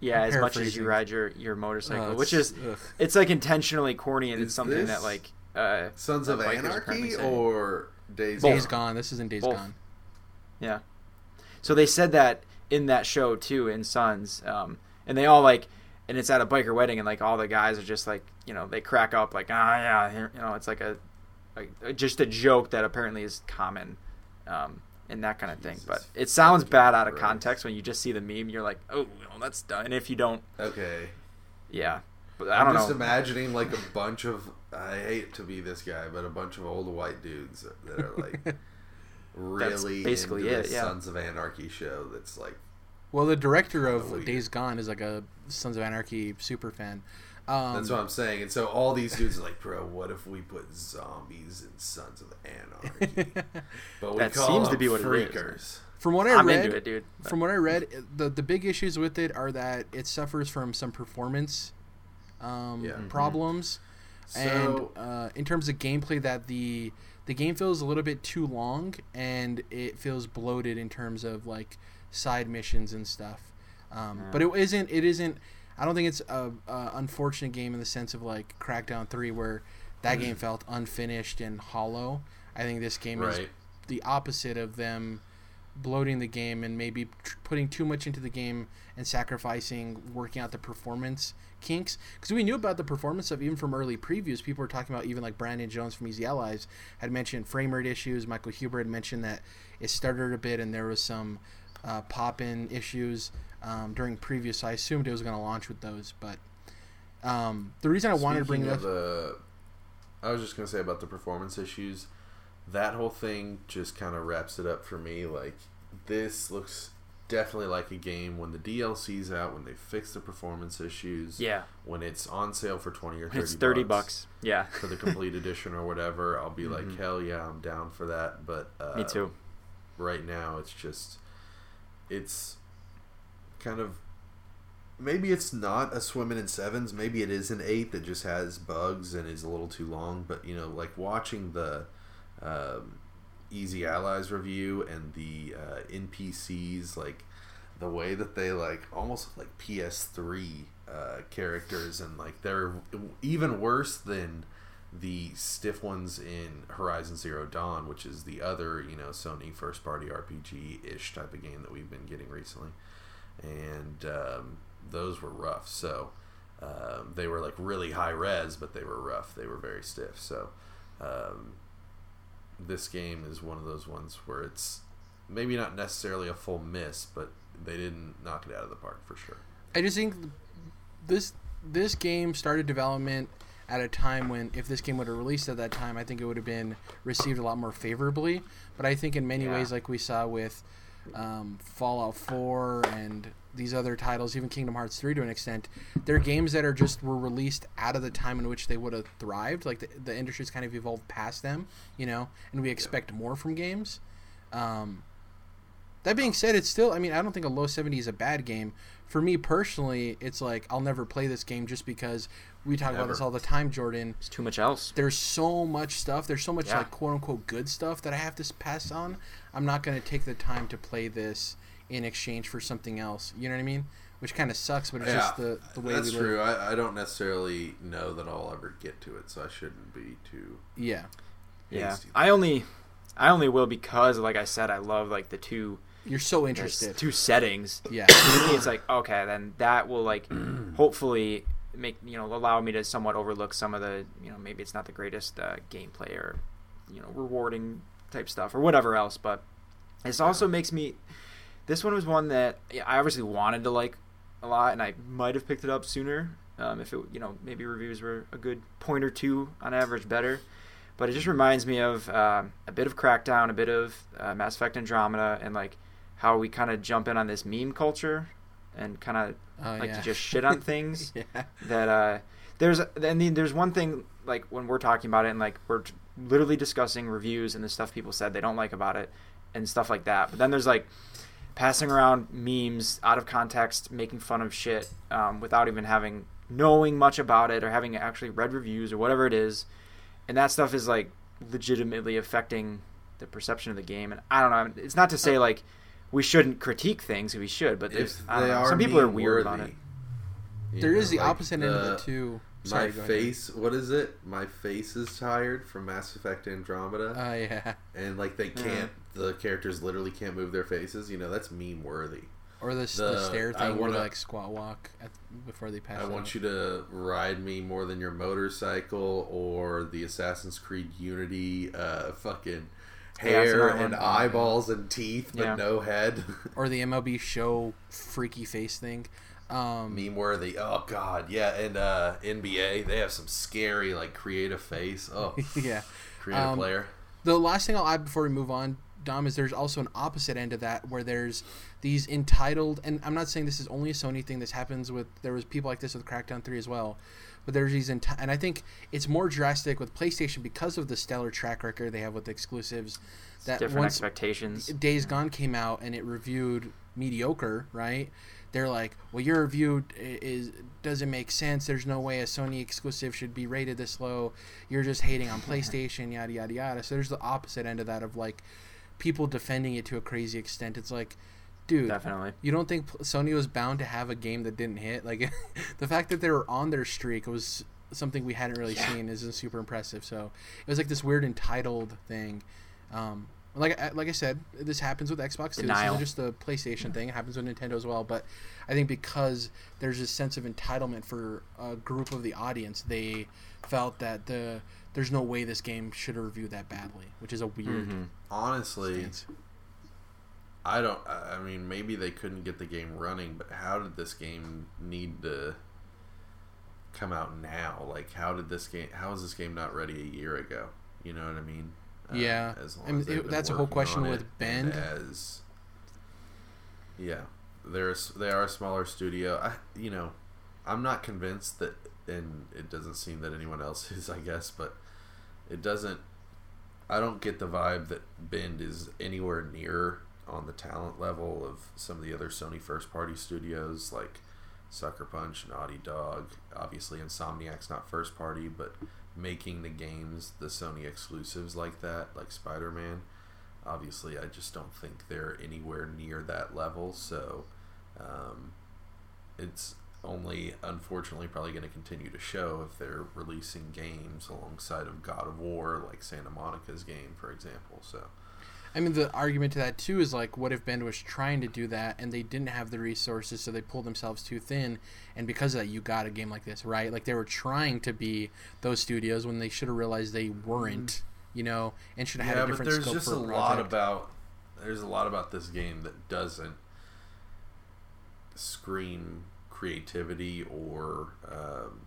yeah, I'm as much as you ride your your motorcycle, Uh, which is ugh. it's like intentionally corny, and it's something that like uh, Sons of Anarchy or Days Days Gone? Gone. This isn't Days Both. Gone. Yeah. So they said that in that show too in Sons, um, and they all like, and it's at a biker wedding, and like all the guys are just like, you know, they crack up like, ah, yeah, you know, it's like a, a just a joke that apparently is common, um, and that kind of thing. But it sounds bad out of Christ. context when you just see the meme. You're like, oh, well, that's done. And if you don't, Okay. yeah, but I I'm don't just know. imagining like a bunch of I hate to be this guy, but a bunch of old white dudes that are like [LAUGHS] really basically into it, this yeah. Sons of Anarchy show. That's like Well, the director of Days Gone is like a Sons of Anarchy super fan. Um, that's what I'm saying. And so all these dudes are like, bro, what if we put zombies in Sons of Anarchy? [LAUGHS] But we That call seems to them be what it is. freakers. From what I I'm read, into it, dude. But- from what I read, the the big issues with it are that it suffers from some performance um, Yeah. Mhm. problems, So and uh, in terms of gameplay, that the the game feels a little bit too long and it feels bloated in terms of like side missions and stuff. Um, Yeah. But it isn't. It isn't. I don't think it's a, a unfortunate game in the sense of like Crackdown Three, where that game felt unfinished and hollow. I think this game is the opposite of them bloating the game and maybe tr- putting too much into the game and sacrificing working out the performance kinks. Because we knew about the performance stuff even from early previews people were talking about even like brandon jones from easy allies had mentioned frame rate issues. Michael huber had mentioned that it stuttered a bit and there was some uh, pop-in issues um, during previews so i assumed it was going to launch with those but um, the reason i wanted to bring Speaking it of up the, I was just gonna say about the performance issues. That whole thing just kind of wraps it up for me. Like this looks definitely like a game when the DLC's out, when they fix the performance issues, Yeah, when it's on sale for twenty or thirty. it's thirty bucks. Yeah, [LAUGHS] for the complete edition or whatever. I'll be like, Mhm. hell yeah, I'm down for that. But uh, me too. right now it's just it's kind of maybe it's not a swimming in sevens maybe it is an eight that just has bugs and is a little too long but you know like watching the um, easy allies review and the uh, npcs like the way that they like almost like ps3 uh, characters and like they're even worse than the stiff ones in Horizon Zero Dawn, which is the other, you know, Sony first party RPG ish type of game that we've been getting recently. And um, those were rough. So um, they were like really high res, but they were rough. They were very stiff. So um, this game is one of those ones where it's maybe not necessarily a full miss, but they didn't knock it out of the park for sure. I just think this this game started development at a time when if this game would have released at that time, I think it would have been received a lot more favorably. But I think in many Yeah. ways, like we saw with um, Fallout 4 and these other titles, even Kingdom Hearts 3 to an extent, they're games that are just were released out of the time in which they would have thrived. Like the, the industry's kind of evolved past them, you know, and we expect more from games. Um, that being said, it's still. I mean, I don't think a low seventy is a bad game. For me personally, it's like I'll never play this game just because we talk about this all the time, Jordan. It's too much else. There's so much stuff. There's so much Yeah. like quote unquote good stuff that I have to pass on. I'm not going to take the time to play this in exchange for something else. You know what I mean? Which kind of sucks, but it's just the the way that's we true. I, I don't necessarily know that I'll ever get to it, so I shouldn't be too Yeah. Yeah. I only, I only will because, like I said, I love like the two, You're so interested. two settings. Yeah. [CLEARS THROAT] to me, it's like okay, then that will like [CLEARS THROAT] hopefully make you know allow me to somewhat overlook some of the you know maybe it's not the greatest uh, gameplay or you know rewarding type stuff or whatever else, but this also makes me. This one was one that I obviously wanted to like a lot, and I might have picked it up sooner um, if it you know maybe reviews were a good point or two on average better. But it just reminds me of um, a bit of Crackdown, a bit of uh, Mass Effect Andromeda, and like how we kind of jump in on this meme culture and kind of Oh, like yeah. to just shit on things [LAUGHS] yeah. that uh there's I mean there's one thing like when we're talking about it and like we're t- literally discussing reviews and the stuff people said they don't like about it and stuff like that but then there's like passing around memes out of context making fun of shit um, without even having knowing much about it or having actually read reviews or whatever it is and that stuff is like legitimately affecting the perception of the game and i don't know it's not to say like we shouldn't critique things we should but there's if they know, are some people are weird about meme-worthy, it you There know, is the like opposite end of the- it too. Sorry, my go ahead. face, what is it? My face is tired from Mass Effect Andromeda, Oh yeah. and like they can't. The characters literally can't move their faces. You know, that's meme worthy. Or the, the, The- stair I thing where they wanna- like squat walk at, before they pass. I out. want you to ride me more than your motorcycle or the Assassin's Creed Unity uh, fucking Yeah, that's hair another and eyeballs and teeth but Yeah. no head. [LAUGHS] Or the MLB show freaky face thing. Um, Meme worthy. Oh god, yeah, and uh, NBA they have some scary like creative face. Oh, [LAUGHS] yeah. creative Um, player. The last thing I'll add before we move on, Dom, is there's also an opposite end of that where there's these entitled, and I'm not saying this is only a Sony thing. This happens with there was people like this with Crackdown Three as well. But there's these, enti- and I think it's more drastic with PlayStation because of the stellar track record they have with exclusives. That different once expectations Days Gone came out and it reviewed mediocre, right? They're like, well, your review is doesn't make sense. There's no way a Sony exclusive should be rated this low. You're just hating on [LAUGHS] PlayStation, yada yada yada. So there's the opposite end of that of like people defending it to a crazy extent. It's like, dude. Definitely. You don't think Sony was bound to have a game that didn't hit? Like [LAUGHS] the fact that they were on their streak was something we hadn't really Yeah. seen. Isn't super impressive. So it was like this weird entitled thing. Um, like I- like I said, this happens with Xbox too. Denial. This isn't just a PlayStation thing. It happens with Nintendo as well. But I think because there's this sense of entitlement for a group of the audience, they felt that the there's no way this game should have reviewed that badly, which is a weird Mhm. Honestly, stance. I don't. I mean, maybe they couldn't get the game running, but how did this game need to come out now? Like, how did this game? How is this game not ready a year ago? You know what I mean? Uh, Yeah. As long I mean, as it- that's a whole question on with Bend. As yeah, there's they are a smaller studio. I you know, I'm not convinced that, and it doesn't seem that anyone else [LAUGHS] is. I guess, but it doesn't. I don't get the vibe that Bend is anywhere near on the talent level of some of the other Sony first party studios like Sucker Punch, Naughty Dog. Obviously, Insomniac's not first party, but making the games the Sony exclusives like that, like Spider Man. Obviously, I just don't think they're anywhere near that level. So, um, it's only unfortunately probably going to continue to show if they're releasing games alongside of God of War, like Santa Monica's game, for example. So, I mean, the argument to that too is like, what if Bend was trying to do that and they didn't have the resources, so they pulled themselves too thin, and because of that, you got a game like this, right? Like they were trying to be those studios when they should have realized they weren't, you know, and should have had yeah, a but different there's scope just for a a lot about there's a lot about this game that doesn't scream creativity or um,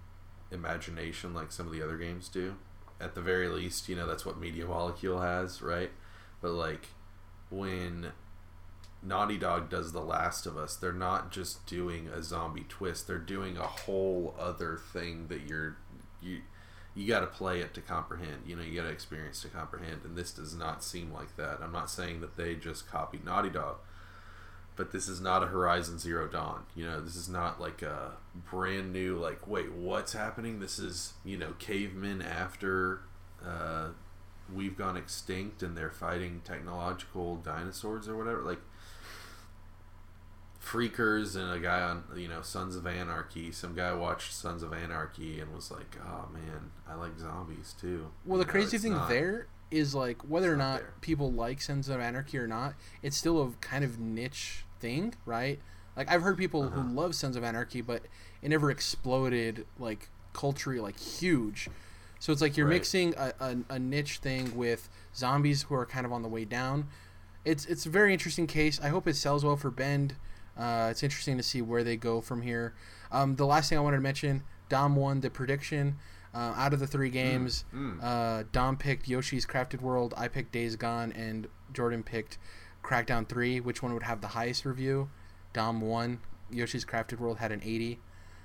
imagination like some of the other games do. At the very least, you know that's what Media Molecule has, right? But like when Naughty Dog does The Last of Us, they're not just doing a zombie twist; they're doing a whole other thing that you're you you got to play it to comprehend. You know, you got to experience to comprehend. And this does not seem like that. I'm not saying that they just copied Naughty Dog, but this is not a Horizon Zero Dawn. You know, this is not like a brand new like, wait, what's happening? This is you know, cavemen after uh, we've gone extinct and they're fighting technological dinosaurs or whatever. Like freakers and a guy on you know Sons of Anarchy. Some guy watched Sons of Anarchy and was like, "Oh man, I like zombies too." Well, You the know, crazy thing not- there is like whether or not not people like Sons of Anarchy or not, it's still a kind of niche thing, right? Like I've heard people Uh-huh. who love Sons of Anarchy, but it never exploded like culturally, like huge. So it's like you're Right. mixing a, a, a niche thing with zombies who are kind of on the way down. It's it's a very interesting case. I hope it sells well for Bend. Uh, it's interesting to see where they go from here. Um, the last thing I wanted to mention, Dom won the prediction. Uh, out of the three games, mm. uh, Dom picked Yoshi's Crafted World. I picked Days Gone, and Jordan picked Crackdown Three. Which one would have the highest review? Dom won. Yoshi's Crafted World had an 80.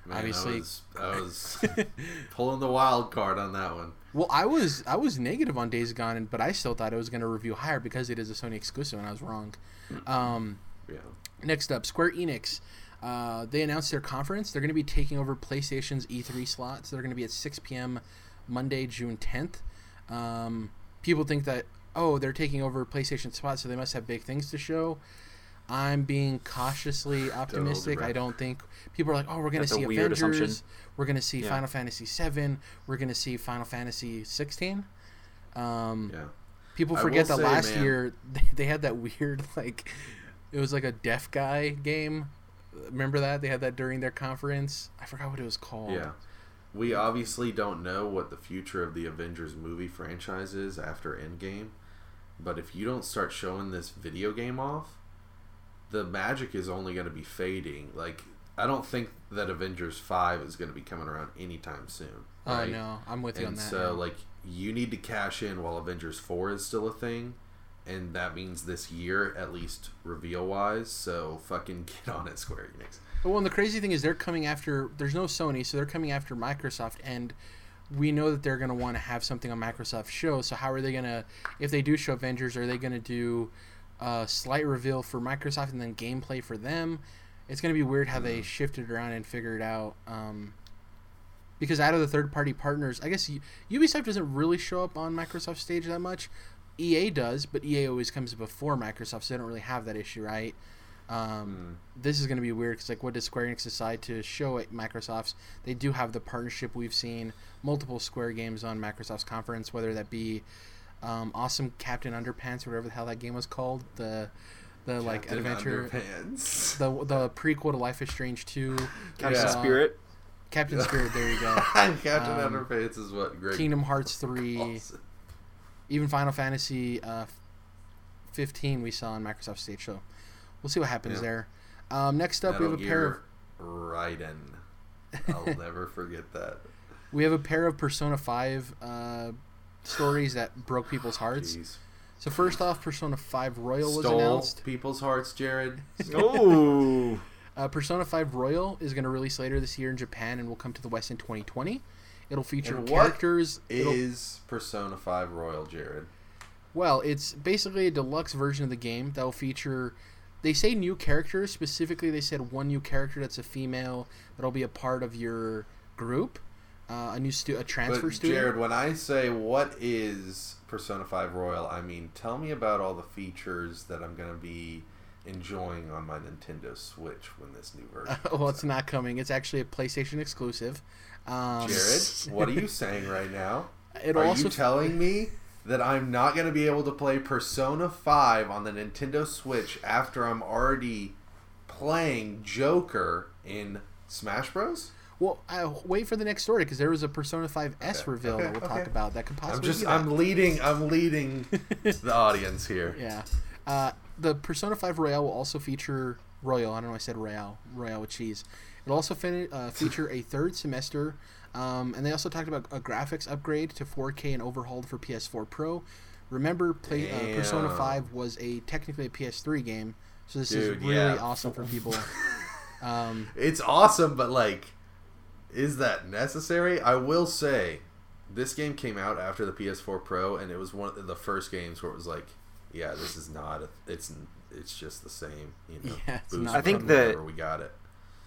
Man, obviously- I was, I was [LAUGHS] pulling the wild card on that one. Well, I was I was negative on Days Gone, but I still thought it was going to review higher because it is a Sony exclusive, and I was wrong. Um, Yeah. Next up, Square Enix. Uh, they announced their conference. They're going to be taking over PlayStation's E3 slots. They're going to be at 6 p.m. Monday, June 10th. Um, people think that, oh, they're taking over PlayStation spots, so they must have big things to show. I'm being cautiously [SIGHS] optimistic. I don't think people are like, oh, we're going to see Avengers. assumption. We're going to see Yeah. Final Fantasy 7. We're going to see Final Fantasy 16. Um, Yeah. People forget that say, last man- year [LAUGHS] they, they had that weird like it was like a deaf guy game. Remember that they had that during their conference? I forgot what it was called. Yeah. We obviously don't know what the future of the Avengers movie franchise is after Endgame, but if you don't start showing this video game off, the magic is only going to be fading. Like, I don't think that Avengers 5 is going to be coming around anytime soon. Right? no, I'm with you on And that. so, now. like, you need to cash in while Avengers 4 is still a thing. And that means this year, at least reveal wise. So fucking [LAUGHS] get on it, Square Enix. Well, and the crazy thing is they're coming after. There's no Sony, so they're coming after Microsoft, and we know that they're going to want to have something on Microsoft show. So how are they going to, if they do show Avengers, are they going to do a slight reveal for Microsoft and then gameplay for them? It's going to be weird how they shifted around and figured out. Um, because out of the third-party partners, I guess Ubisoft doesn't really show up on Microsoft stage that much. EA does, but EA always comes before Microsoft, so they don't really have that issue, right? Um, This is going to be weird because, like, what does Square Enix decide to show at Microsoft's? They do have the partnership. We've seen multiple Square games on Microsoft's conference, whether that be um, Awesome Captain Underpants or whatever the hell that game was called. The the like Captain adventure, Underpants. the the prequel to Life is Strange two. Captain Yeah. Spirit. Captain Spirit. There you go. [LAUGHS] Captain Um, Underpants is what Greg Kingdom Hearts three. calls it. even Final Fantasy uh, 15 we saw on Microsoft Stage Show. We'll see what happens Yeah. there. Um, next up, we have a Metal pair of Gear Raiden. I'll [LAUGHS] never forget that. we have a pair of Persona 5 uh, stories that broke people's hearts. Jeez. So first off, Persona 5 Royal was Stole announced. people's hearts, Jared. [LAUGHS] Ooh. Uh, Persona 5 Royal is going to release later this year in Japan and will come to the West in 2020. It'll feature And what characters. it'll- Is Persona 5 Royal, Jared? Well, it's basically a deluxe version of the game that will feature. They say new characters. Specifically, they said one new character that's a female that'll be a part of your group. Uh, a new stu- a transfer But student. Jared, when I say what is Persona 5 Royal, I mean tell me about all the features that I'm going to be enjoying on my Nintendo Switch when this new version. [LAUGHS] well, comes it's out. not coming. It's actually a PlayStation exclusive. Um, Jared, [LAUGHS] what are you saying right now? It'll are also you telling me that I'm not going to be able to play Persona 5 on the Nintendo Switch after I'm already playing Joker in Smash Bros? Well, uh, wait for the next story because there was a Persona 5 S Okay, reveal okay, that we'll okay. talk about that could possibly. I'm possibly. just be. I'm leading I'm leading [LAUGHS] the audience here. Yeah. Uh, the Persona 5 Royale will also feature Royal. I don't know. I said Royale. Royale with cheese. It'll also fin- uh, feature a third semester, um, and they also talked about a graphics upgrade to 4K and overhauled for PS4 Pro. Remember, play, uh, Persona 5 was a technically a PS3 game, so this Dude, is really yeah. awesome for people. [LAUGHS] Um, It's awesome, but like, is that necessary? I will say, this game came out after the PS4 Pro, and it was one of the first games where it was like, yeah, this is not. A, it's it's just the same. You know, [LAUGHS] Yeah, it's not- I think from the- we got it.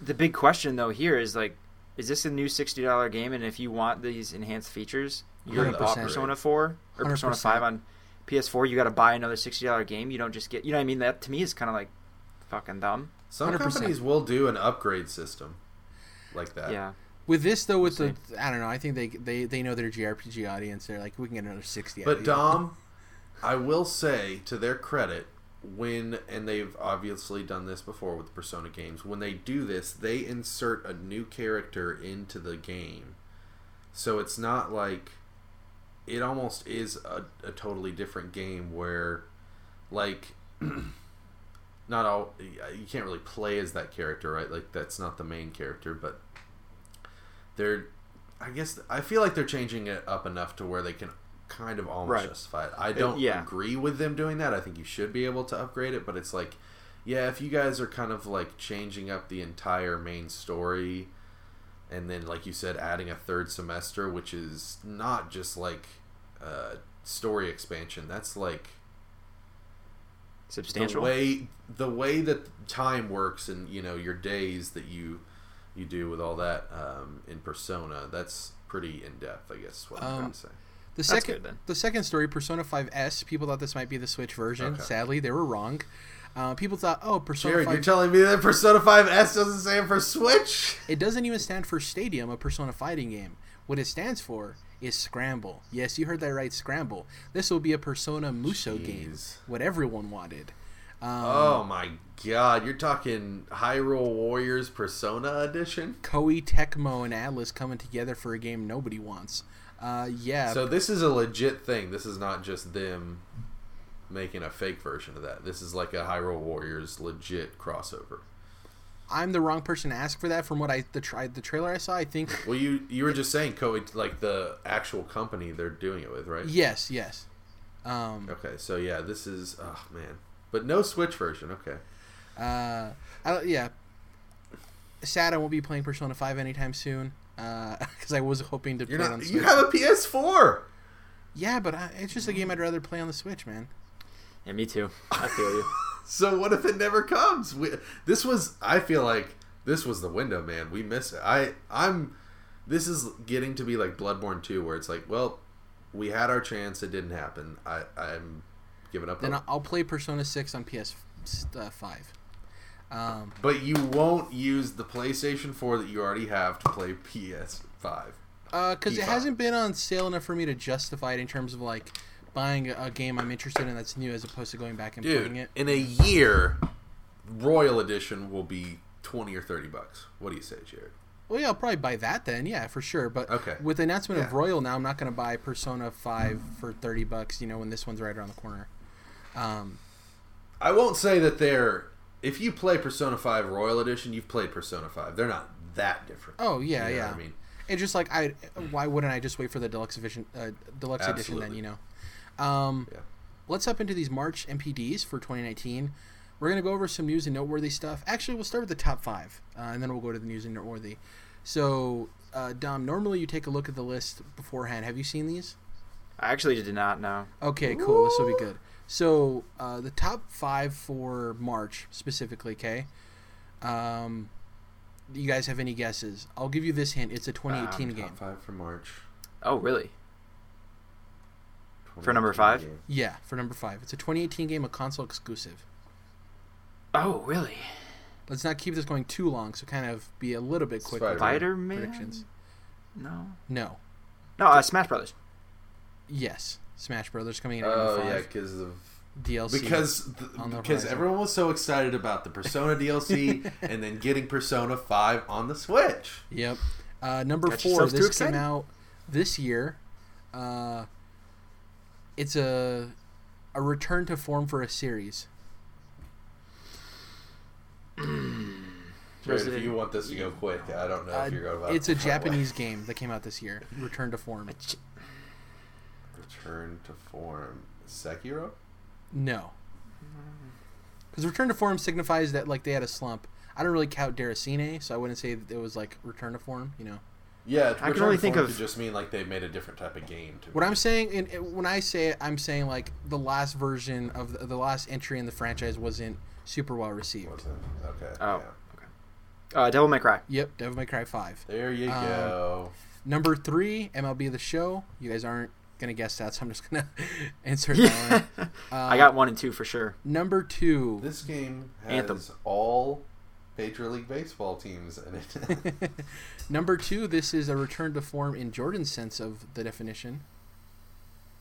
The big question though here is like, is this a new sixty dollar game? And if you want these enhanced features, you're gonna bought 100%. Persona Four or Persona 100%. Five on PS4. You got to buy another sixty dollar game. You don't just get. You know what I mean? That to me is kind of like fucking dumb. Some 100%. companies will do an upgrade system like that. Yeah. With this though, with We'll the I don't know. I think they they, they know their JRPG audience. They're like, we can get another 60. out But of. Dom, I will say to their credit, when and they've obviously done this before with Persona games, when they do this, they insert a new character into the game. So it's not like it almost is a, a totally different game where like [CLEARS THROAT] not all you can't really play as that character, right? Like that's not the main character, but they're I guess I feel like they're changing it up enough to where they can kind of almost Right. justify it. I don't yeah. agree with them doing that. I think you should be able to upgrade it, but it's like yeah, if you guys are kind of like changing up the entire main story and then like you said adding a third semester which is not just like uh story expansion. That's like Substantial. the way the way that time works and you know your days that you you do with all that um, in persona that's pretty in depth i guess is what i'm Um, trying to say The second, good, then. the second story, Persona 5S. People thought this might be the Switch version. Okay. Sadly, they were wrong. Uh, people thought, oh, Persona jared 5. you're telling me that persona 5s doesn't stand for switch it doesn't even stand for Stadia, a Persona fighting game. What it stands for is Scramble. Yes, you heard that right, Scramble. This will be a Persona Musou game. What everyone wanted. Um, oh my god you're talking hyrule warriors persona edition Koei, Tecmo, and Atlus coming together for a game nobody wants. Uh, yeah, so this is a legit thing this is not just them making a fake version of that this is like a hyrule warriors legit crossover I'm the wrong person to ask for that. From what I the tri- the trailer I saw, I think [LAUGHS] Well, you you were just saying Koei, like the actual company they're doing it with, right? yes, yes. Um, Okay, so yeah, this is oh man, but no Switch version. Okay, Uh, I, don't- yeah. Sad I won't be playing Persona 5 anytime soon. [LAUGHS] Because I was hoping to you're play it on. Switch. You have a PS4. Yeah, but I, it's just a game I'd rather play on the Switch, man. Yeah, me too. I feel you. [LAUGHS] So what if it never comes? We, this was. I feel like this was the window, man. We miss it. I I'm. This is getting to be like Bloodborne 2, where it's like, well, we had our chance, it didn't happen. I I'm up. Then. I'll, play Persona 6 on PS5. Um, But you won't use the PlayStation 4 that you already have to play PS5. because it hasn't been on sale enough for me to justify it in terms of like buying a, a game I'm interested in that's new as opposed to going back and playing Dude, it. in a year, Royal Edition will be 20 or 30 bucks. What do you say, Jared? Well, yeah, I'll probably buy that then. Yeah, for sure. But Okay. with the announcement of Royal now, I'm not going to buy Persona 5 for 30 bucks. You know, when this one's right around the corner. Um, I won't say that they're. If you play Persona 5 Royal Edition, you've played Persona 5. They're not that different. oh yeah, You know yeah. what I mean, It's just like I. Why wouldn't I just wait for the deluxe edition? Uh, deluxe edition then, you know. Um, Yeah. Let's hop into these March NPDs for 2019. We're gonna go over some news and noteworthy stuff. Actually, we'll start with the top five, uh, and then we'll go to the news and noteworthy. So, uh, Dom, normally you take a look at the list beforehand. Have you seen these? I actually did not know. Okay, cool. This will be good. So, uh, the top five for March specifically, okay? Um, you guys have any guesses? I'll give you this hint. It's a 2018 Um, game. Top 5 for March. Oh, really? For number five? game. Yeah, for number five. It's a 2018 game, a console exclusive. Oh, really? Let's not keep this going too long, so kind of be a little bit quick with Spider-Man. Spider Man. predictions. No. No. No, uh, Smash Brothers. Yes. Smash Brothers coming in Oh, yeah, because of. DLC. Because the because everyone was so excited about the Persona DLC [LAUGHS] and then getting Persona 5 on the Switch. Yep. Uh, number Got four. This came out this year. Uh, it's a a return to form for a series. Jared, if you want this to go quick, I don't know Uh, if you're going about it's a right way. Japanese game that came out this year. Return to form. [LAUGHS] Return to form. Sekiro? No. Because return to form signifies that like they had a slump. I don't really count Deracine, so I wouldn't say that it was like return to form. You know. Yeah, I can return only to think of- could just mean like they made a different type of game. To What me. I'm saying, in, when I say it, I'm saying like the last version of the, the last entry in the franchise wasn't super well received. What's it? Okay. Oh, yeah. okay. Uh, Devil May Cry. Yep, Devil May Cry Five. There you Um, go. Number three, MLB The Show. You guys aren't gonna guess that, so I'm just gonna [LAUGHS] answer that one. Uh, [LAUGHS] I got one and two for sure. number two. This game has Anthem. all Major League Baseball teams in it. [LAUGHS] number two. This is a return to form in Jordan's sense of the definition.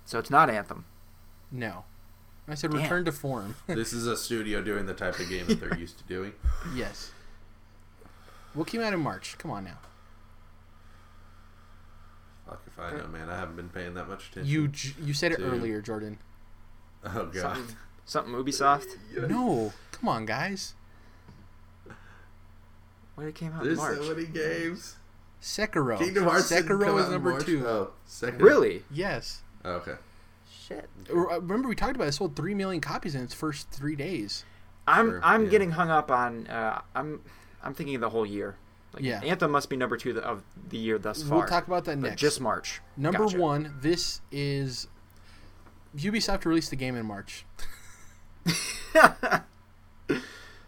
So it's not Anthem. No, I said Damn. return to form. this is a studio doing the type of game that they're used to doing. yes. What came out in March? Come on now. Fuck if I know, man. I haven't been paying that much attention. You j- you said it Dude. earlier, Jordan. Oh god. Something, [LAUGHS] something Ubisoft. No, come on, guys. When it came out There's in March. so many games. Sekiro. Kingdom Hearts didn't come Sekiro out is in number March? two. Oh, second. Really? Yes. Oh, okay. Shit. R- uh, Remember we talked about it. it sold three million copies in its first three days. I'm Sure, I'm yeah. getting hung up on. Uh, I'm I'm thinking the whole year. Like, Yeah. Anthem must be number two of the year thus far. We'll talk about that but next. just March. Number Gotcha. one. This is Ubisoft released the game in March. [LAUGHS]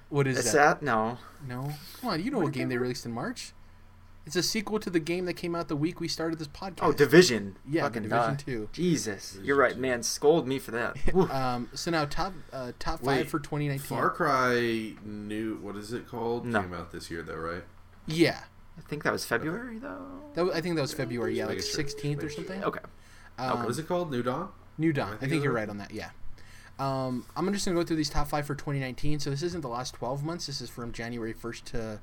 What is Is that? that no? No, come on. You know what, What game they released in March? It's a sequel to the game that came out the week we started this podcast. Oh, Division. yeah, Fucking Division duh. Two. Jesus, Division you're right, man. Scold me for that. [LAUGHS] Um, so now top uh, top five Wait, for 2019. Far Cry new what is it called? No. Came out this year though, right? Yeah, I think that was February though. that was, I think that was February. Yeah, like Just making sure, 16th or something. Okay. Um, what is it called? New Dawn? New Dawn. I think, you're right on that. Yeah. Um, I'm just gonna go through these top five for 2019. So this isn't the last 12 months. This is from January 1st to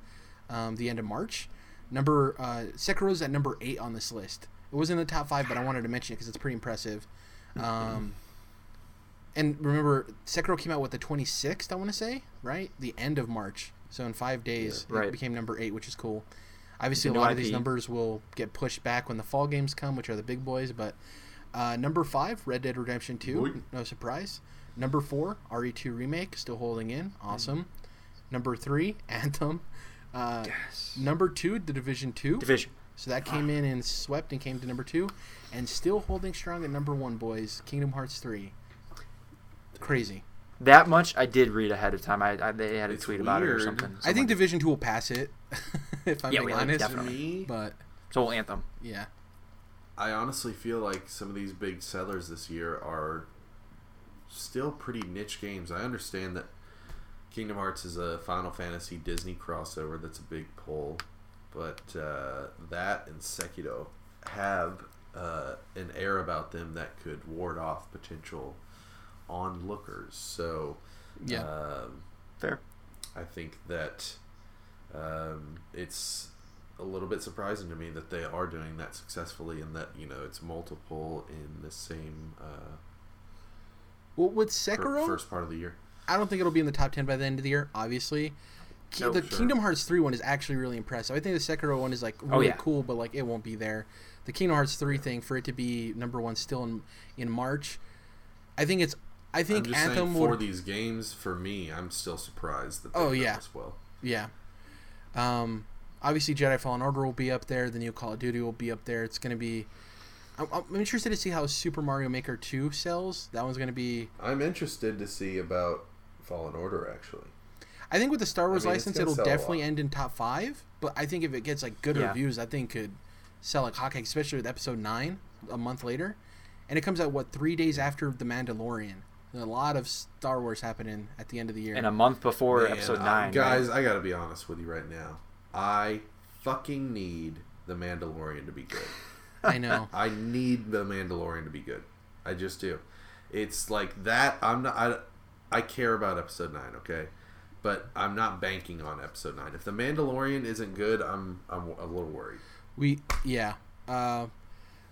um, the end of March. Number uh, Sekiro's at number eight on this list. It wasn't in the top five, but I wanted to mention it because it's pretty impressive. Um, and remember, Sekiro came out with the 26th. I want to say right, the end of March. So in five days, Yeah. Right. it became number eight, which is cool. Obviously, a lot of these numbers will get pushed back when the fall games come, which are the big boys. But uh, number five, Red Dead Redemption Two, Boy. no surprise. Number four, RE2 remake, still holding in, awesome. Number three, [LAUGHS] Anthem. Uh, Yes. Number two, The Division Two. Division. So that came in and swept and came to number two, and still holding strong at number one, boys. Kingdom Hearts Three. Crazy. That much I did read ahead of time. I, I they had a It's tweet about it or weird. something. I think Division Two will pass it, [LAUGHS] if I'm Yeah, being well, honest. definitely. Me, But so will Anthem. yeah, I honestly feel like some of these big sellers this year are still pretty niche games. I understand that Kingdom Hearts is a Final Fantasy Disney crossover that's a big pull, but uh, that and Sekiro have uh, an air about them that could ward off potential onlookers. So, Yeah. um, Fair. I think that um, it's a little bit surprising to me that they are doing that successfully, and that you know it's multiple in the same uh, Well, with Sekiro, first part of the year. I don't think it'll be in the top 10 by the end of the year, obviously. Ki- No, the sure. Kingdom Hearts 3 one is actually really impressive. I think the Sekiro one is like really Oh, yeah. cool, but like it won't be there. The Kingdom Hearts 3 thing for it to be number 1 still in in March. I think it's I think I'm just Anthem saying for would these games, for me, I'm still surprised that Oh, done yeah. this well. yeah. Um obviously Jedi Fallen Order will be up there, the new Call of Duty will be up there. It's going to be I'm, I'm interested to see how Super Mario Maker 2 sells. That one's going to be I'm interested to see about Fallen Order actually. I think with the Star Wars mean, license, it'll definitely end in top five. But I think if it gets like good Yeah. reviews, I think could sell like hotcakes, especially with Episode Nine a month later, and it comes out what three days after the Mandalorian. There's a lot of Star Wars happening at the end of the year. And a month before Man, episode I- nine, guys, right? I gotta be honest with you right now. I fucking need the Mandalorian to be good. I know. [LAUGHS] I need the Mandalorian to be good. I just do. It's like that. I'm not. I, I care about episode nine. Okay, but I'm not banking on episode nine. If the Mandalorian isn't good, I'm I'm a little worried. We yeah. Uh,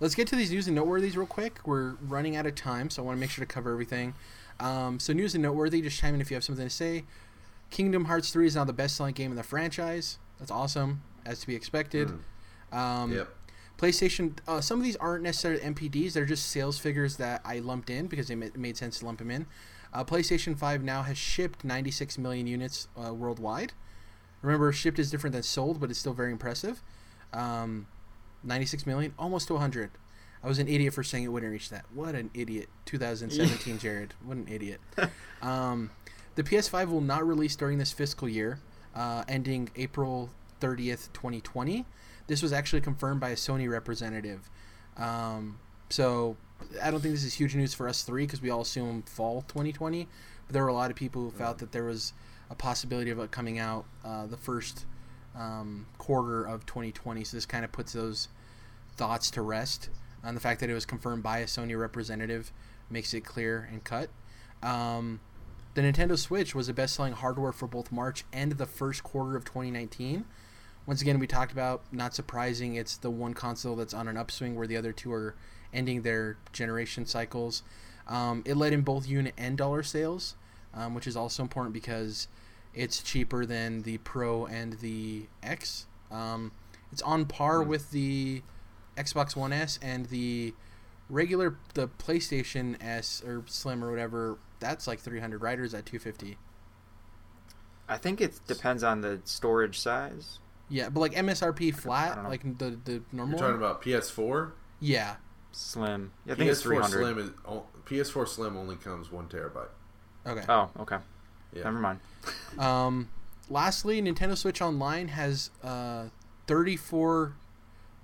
let's get to these news and noteworthies real quick. We're running out of time, so I want to make sure to cover everything. Um, so news and noteworthy. Just chime in if you have something to say. Kingdom Hearts 3 is now the best-selling game in the franchise. That's awesome, as to be expected. Um, Yep. PlayStation. Uh, some of these aren't necessarily NPDs; they're just sales figures that I lumped in because they ma- made sense to lump them in. Uh, PlayStation Five now has shipped 96 million units uh, worldwide. Remember, shipped is different than sold, but it's still very impressive. Um, 96 million, almost to 100. I was an idiot for saying it wouldn't reach that. What an idiot! 2017, [LAUGHS] Jared. What an idiot. [LAUGHS] Um, the PS5 will not release during this fiscal year, uh, ending April 30th, 2020. This was actually confirmed by a Sony representative. Um, so I don't think this is huge news for us three because we all assume fall 2020. But there were a lot of people who felt that there was a possibility of it coming out uh, the first um, quarter of 2020. So this kind of puts those thoughts to rest. On the fact that it was confirmed by a Sony representative makes it clear and cut. Um, the Nintendo Switch was the best selling hardware for both March and the first quarter of 2019. Once again, we talked about, not surprising, it's the one console that's on an upswing where the other two are ending their generation cycles. Um, it led in both unit and dollar sales, um, which is also important because it's cheaper than the Pro and the X. Um, it's on par Hmm. with the Xbox One S and the regular the PlayStation S or Slim or whatever. That's like 300 riders at 250. I think it depends on the storage size. Yeah, but like MSRP flat, like the the normal. You're talking about PS4. Yeah, Slim. Yeah, I think it's PS4 300. Slim is o- PS4 Slim only comes one terabyte. okay. Oh, okay. Yeah. Never mind. [LAUGHS] Um, lastly, Nintendo Switch Online has uh, 34.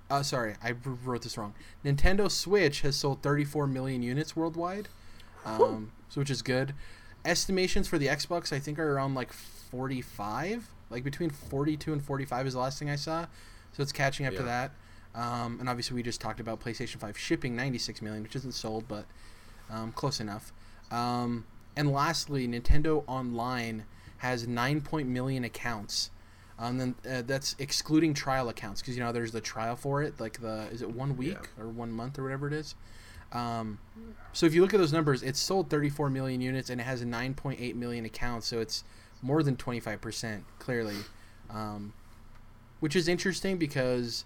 Uh, sorry, I wrote this wrong. Nintendo Switch has sold 34 million units worldwide, um, so which is good. Estimations for the Xbox, I think, are around like 45, like between 42 and 45 is the last thing I saw. So it's catching up to that. Um, and obviously, we just talked about PlayStation 5 shipping 96 million, which isn't sold, but um, close enough. Um, and lastly, Nintendo Online has 9 point million accounts. Um, then uh, that's excluding trial accounts because you know there's the trial for it, like the is it one week or one month or whatever it is. Um, so if you look at those numbers, it's sold 34 million units and it has 9.8 million accounts, so it's more than 25 percent clearly, um, which is interesting because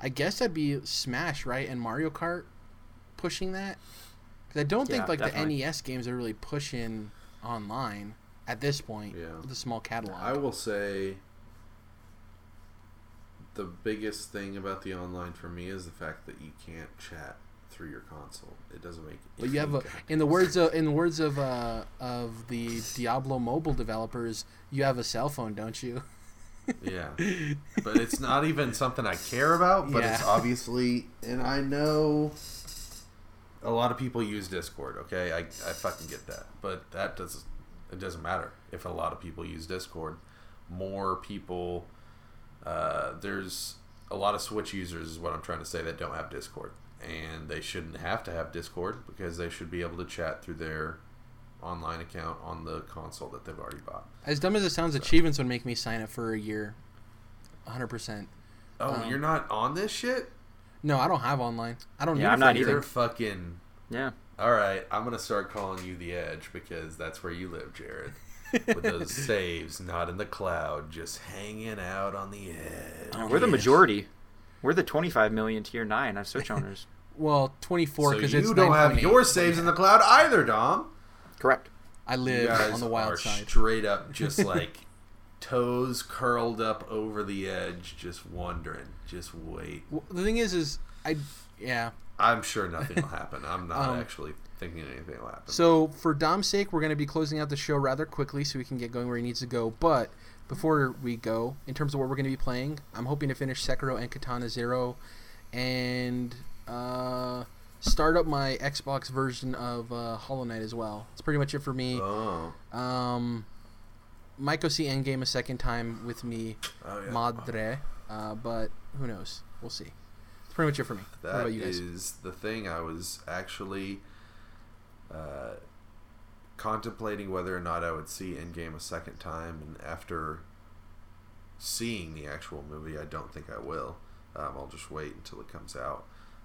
I guess that'd be Smash right and Mario Kart pushing that because I don't think like definitely. the NES games are really pushing online at this point Yeah. with a small catalog. I will say the biggest thing about the online for me is the fact that you can't chat through your console. It doesn't make. But you have a, any in the words sense. of in the words of uh, of the Diablo mobile developers, you have a cell phone, don't you? yeah, [LAUGHS] but it's not even something I care about. But it's obviously, and I know a lot of people use Discord. Okay, I I fucking get that, but that does it doesn't matter if a lot of people use Discord. More people, uh, there's a lot of Switch users, is what I'm trying to say, that don't have Discord. And they shouldn't have to have Discord because they should be able to chat through their online account on the console that they've already bought. As dumb as it sounds, achievements would make me sign up for a year. 100%. Oh, Um, you're not on this shit? No, I don't have online. I don't Yeah, need it I'm for not anything. You're fucking. Yeah. All right, I'm gonna start calling you the Edge because that's where you live, Jared. With those [LAUGHS] saves, not in the cloud, just hanging out on the edge. Oh, We're the majority. We're the 25 million tier 9 of Switch [LAUGHS] owners. Well, 24 so because you it's don't have your saves in the cloud either, Dom. Correct. I live on the are wild side. straight up, just [LAUGHS] like toes curled up over the edge, just wondering, just wait. Well, the thing is, is I, yeah. I'm sure nothing will [LAUGHS] happen. I'm not Um, actually thinking anything will happen. So for Dom's sake, we're going to be closing out the show rather quickly so we can get going where he needs to go. But before we go, in terms of what we're going to be playing, I'm hoping to finish Sekiro and Katana Zero, and uh, start up my Xbox version of uh, Hollow Knight as well. That's pretty much it for me. oh, Um, might go see Endgame a second time with me, oh yeah. Madre. Uh, but who knows? We'll see. That's pretty much it for me. what about you guys? is the thing. I was actually uh, contemplating whether or not I would see Endgame a second time, and after seeing the actual movie, I don't think I will. Um, I'll just wait until it comes out,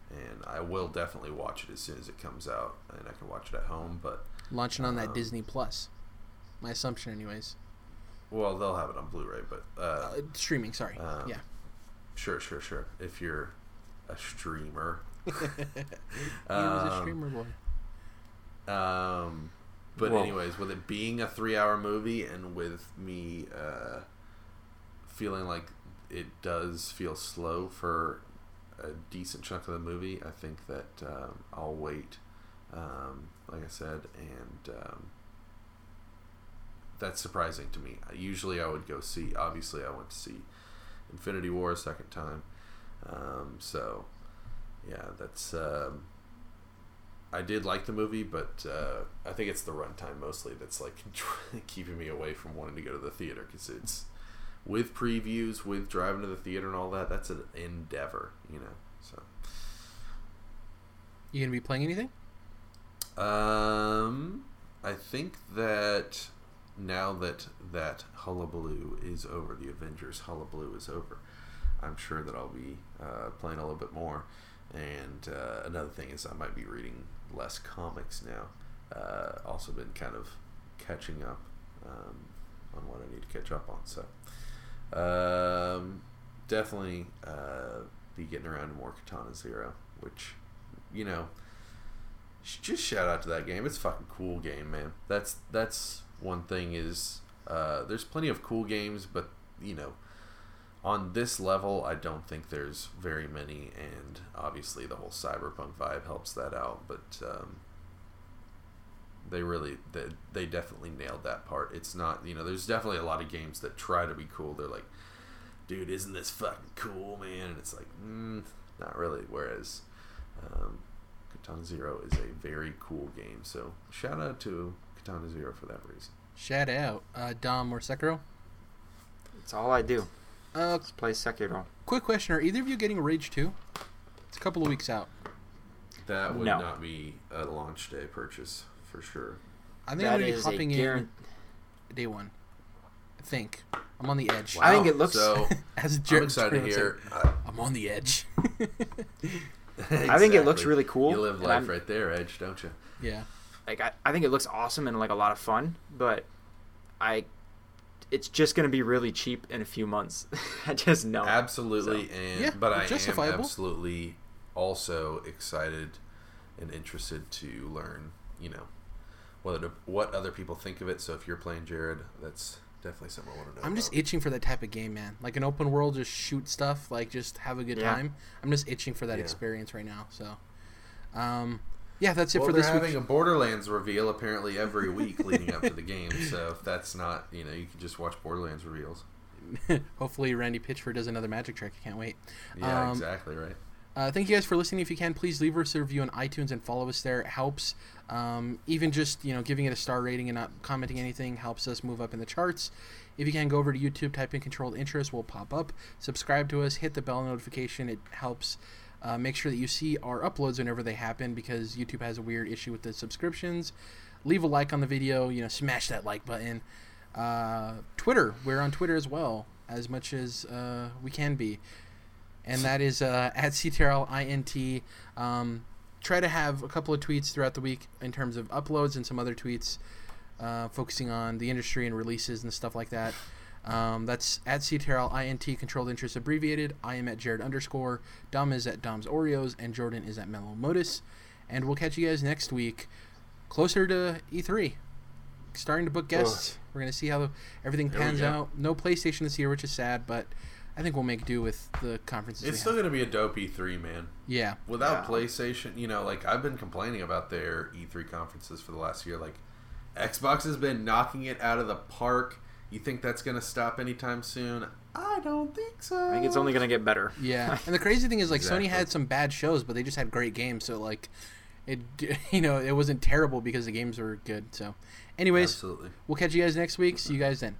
and I will definitely watch it as soon as it comes out, and I can watch it at home. But Launching on that um, Disney Plus. My assumption, anyways. Well, they'll have it on Blu-ray, but uh, Uh, streaming, sorry. Um, yeah. sure, sure, sure. If you're a streamer. [LAUGHS] he was a Um, streamer boy. Um, but Well- anyways, with it being a three-hour movie and with me uh, feeling like it does feel slow for a decent chunk of the movie, I think that um, I'll wait. Um, like I said, and um, that's surprising to me. Usually, I would go see. Obviously, I went to see Infinity War a second time. Um, so, yeah, that's. Um, I did like the movie, but uh, I think it's the runtime mostly that's like [LAUGHS] keeping me away from wanting to go to the theater because it's with previews, with driving to the theater and all that. That's an endeavor, you know. So, You gonna be playing anything? um, I think that now that that hullabaloo is over, the Avengers hullabaloo is over. I'm sure that I'll be uh, playing a little bit more. And uh, another thing is I might be reading less comics now. Uh, also been kind of catching up um, on what I need to catch up on. So um, definitely uh, be getting around to more Katana Zero, which you know, just shout out to that game. It's a fucking cool game, man. That's that's one thing is uh, there's plenty of cool games, but you know, on this level, I don't think there's very many, and obviously the whole cyberpunk vibe helps that out. But um, they really, they, they definitely nailed that part. It's not, you know, there's definitely a lot of games that try to be cool. They're like, dude, isn't this fucking cool, man? And it's like, mm, not really. Whereas um, Zero is a very cool game. So shout out to Katana Zero for that reason. Shout out, uh, Dom or Sekiro. That's all I do. Uh, Let's play Sekiro. quick question: Are either of you getting Rage Two? It's a couple of weeks out. That would No. not be a launch day purchase for sure. I think That I'm gonna be is a hopping guaran- in day one. I think I'm on the edge. I think it looks- so. [LAUGHS] As I'm Jared excited to would hear. uh, I'm on the edge. [LAUGHS] I think it looks really cool, You live life I'm- right there, Edge, don't you? yeah. Like I, I think it looks awesome and like a lot of fun, but I it's just gonna be really cheap in a few months. [LAUGHS] I just know. Absolutely, and Yeah, but I am justifiable. absolutely also excited and interested to learn. You know, what what other people think of it. So if you're playing Jared, that's definitely something I want to know. I'm just itching for that type of game, man. Like an open world, just shoot stuff, like just have a good Yeah. time. I'm just itching for that Yeah. experience right now. So, um, yeah, that's it well, for they're this having a Borderlands reveal apparently every week leading up to the game. So if that's not, you know, you can just watch Borderlands reveals. [LAUGHS] Hopefully, Randy Pitchford does another magic trick. I can't wait. Yeah, Um, exactly right. Uh, thank you guys for listening. If you can, please leave us a review on iTunes and follow us there. It helps. Um, even just you know giving it a star rating and not commenting anything helps us move up in the charts. If you can go over to YouTube, type in controlled interest, we'll pop up. Subscribe to us, hit the bell notification. It helps uh, make sure that you see our uploads whenever they happen because YouTube has a weird issue with the subscriptions. Leave a like on the video. You know, smash that like button. Uh, Twitter, we're on Twitter as well, as much as uh, we can be, and that is uh, [LAUGHS] at CTRLINT. Um, try to have a couple of tweets throughout the week in terms of uploads and some other tweets uh, focusing on the industry and releases and stuff like that. Um, that's at CTRL INT controlled interest abbreviated. I am at Jared underscore. Dom is at Dom's Oreos, and Jordan is at Mellow Modus. And we'll catch you guys next week, closer to E3. Starting to book guests. We're gonna see how the, everything There pans out. No PlayStation this year, which is sad, but I think we'll make do with the conferences. It's still have. going to be a dope E3, man. yeah, Without Yeah. PlayStation, you know, like I've been complaining about their E3 conferences for the last year. Like, Xbox has been knocking it out of the park. You think that's going to stop anytime soon? I don't think so. I think it's only going to get better. [LAUGHS] yeah. and the crazy thing is, like, Sony had some bad shows, but they just had great games. So, like, it [LAUGHS] you know it wasn't terrible because the games were good. So, anyways, Absolutely. we'll catch you guys next week. See you guys then. Bye.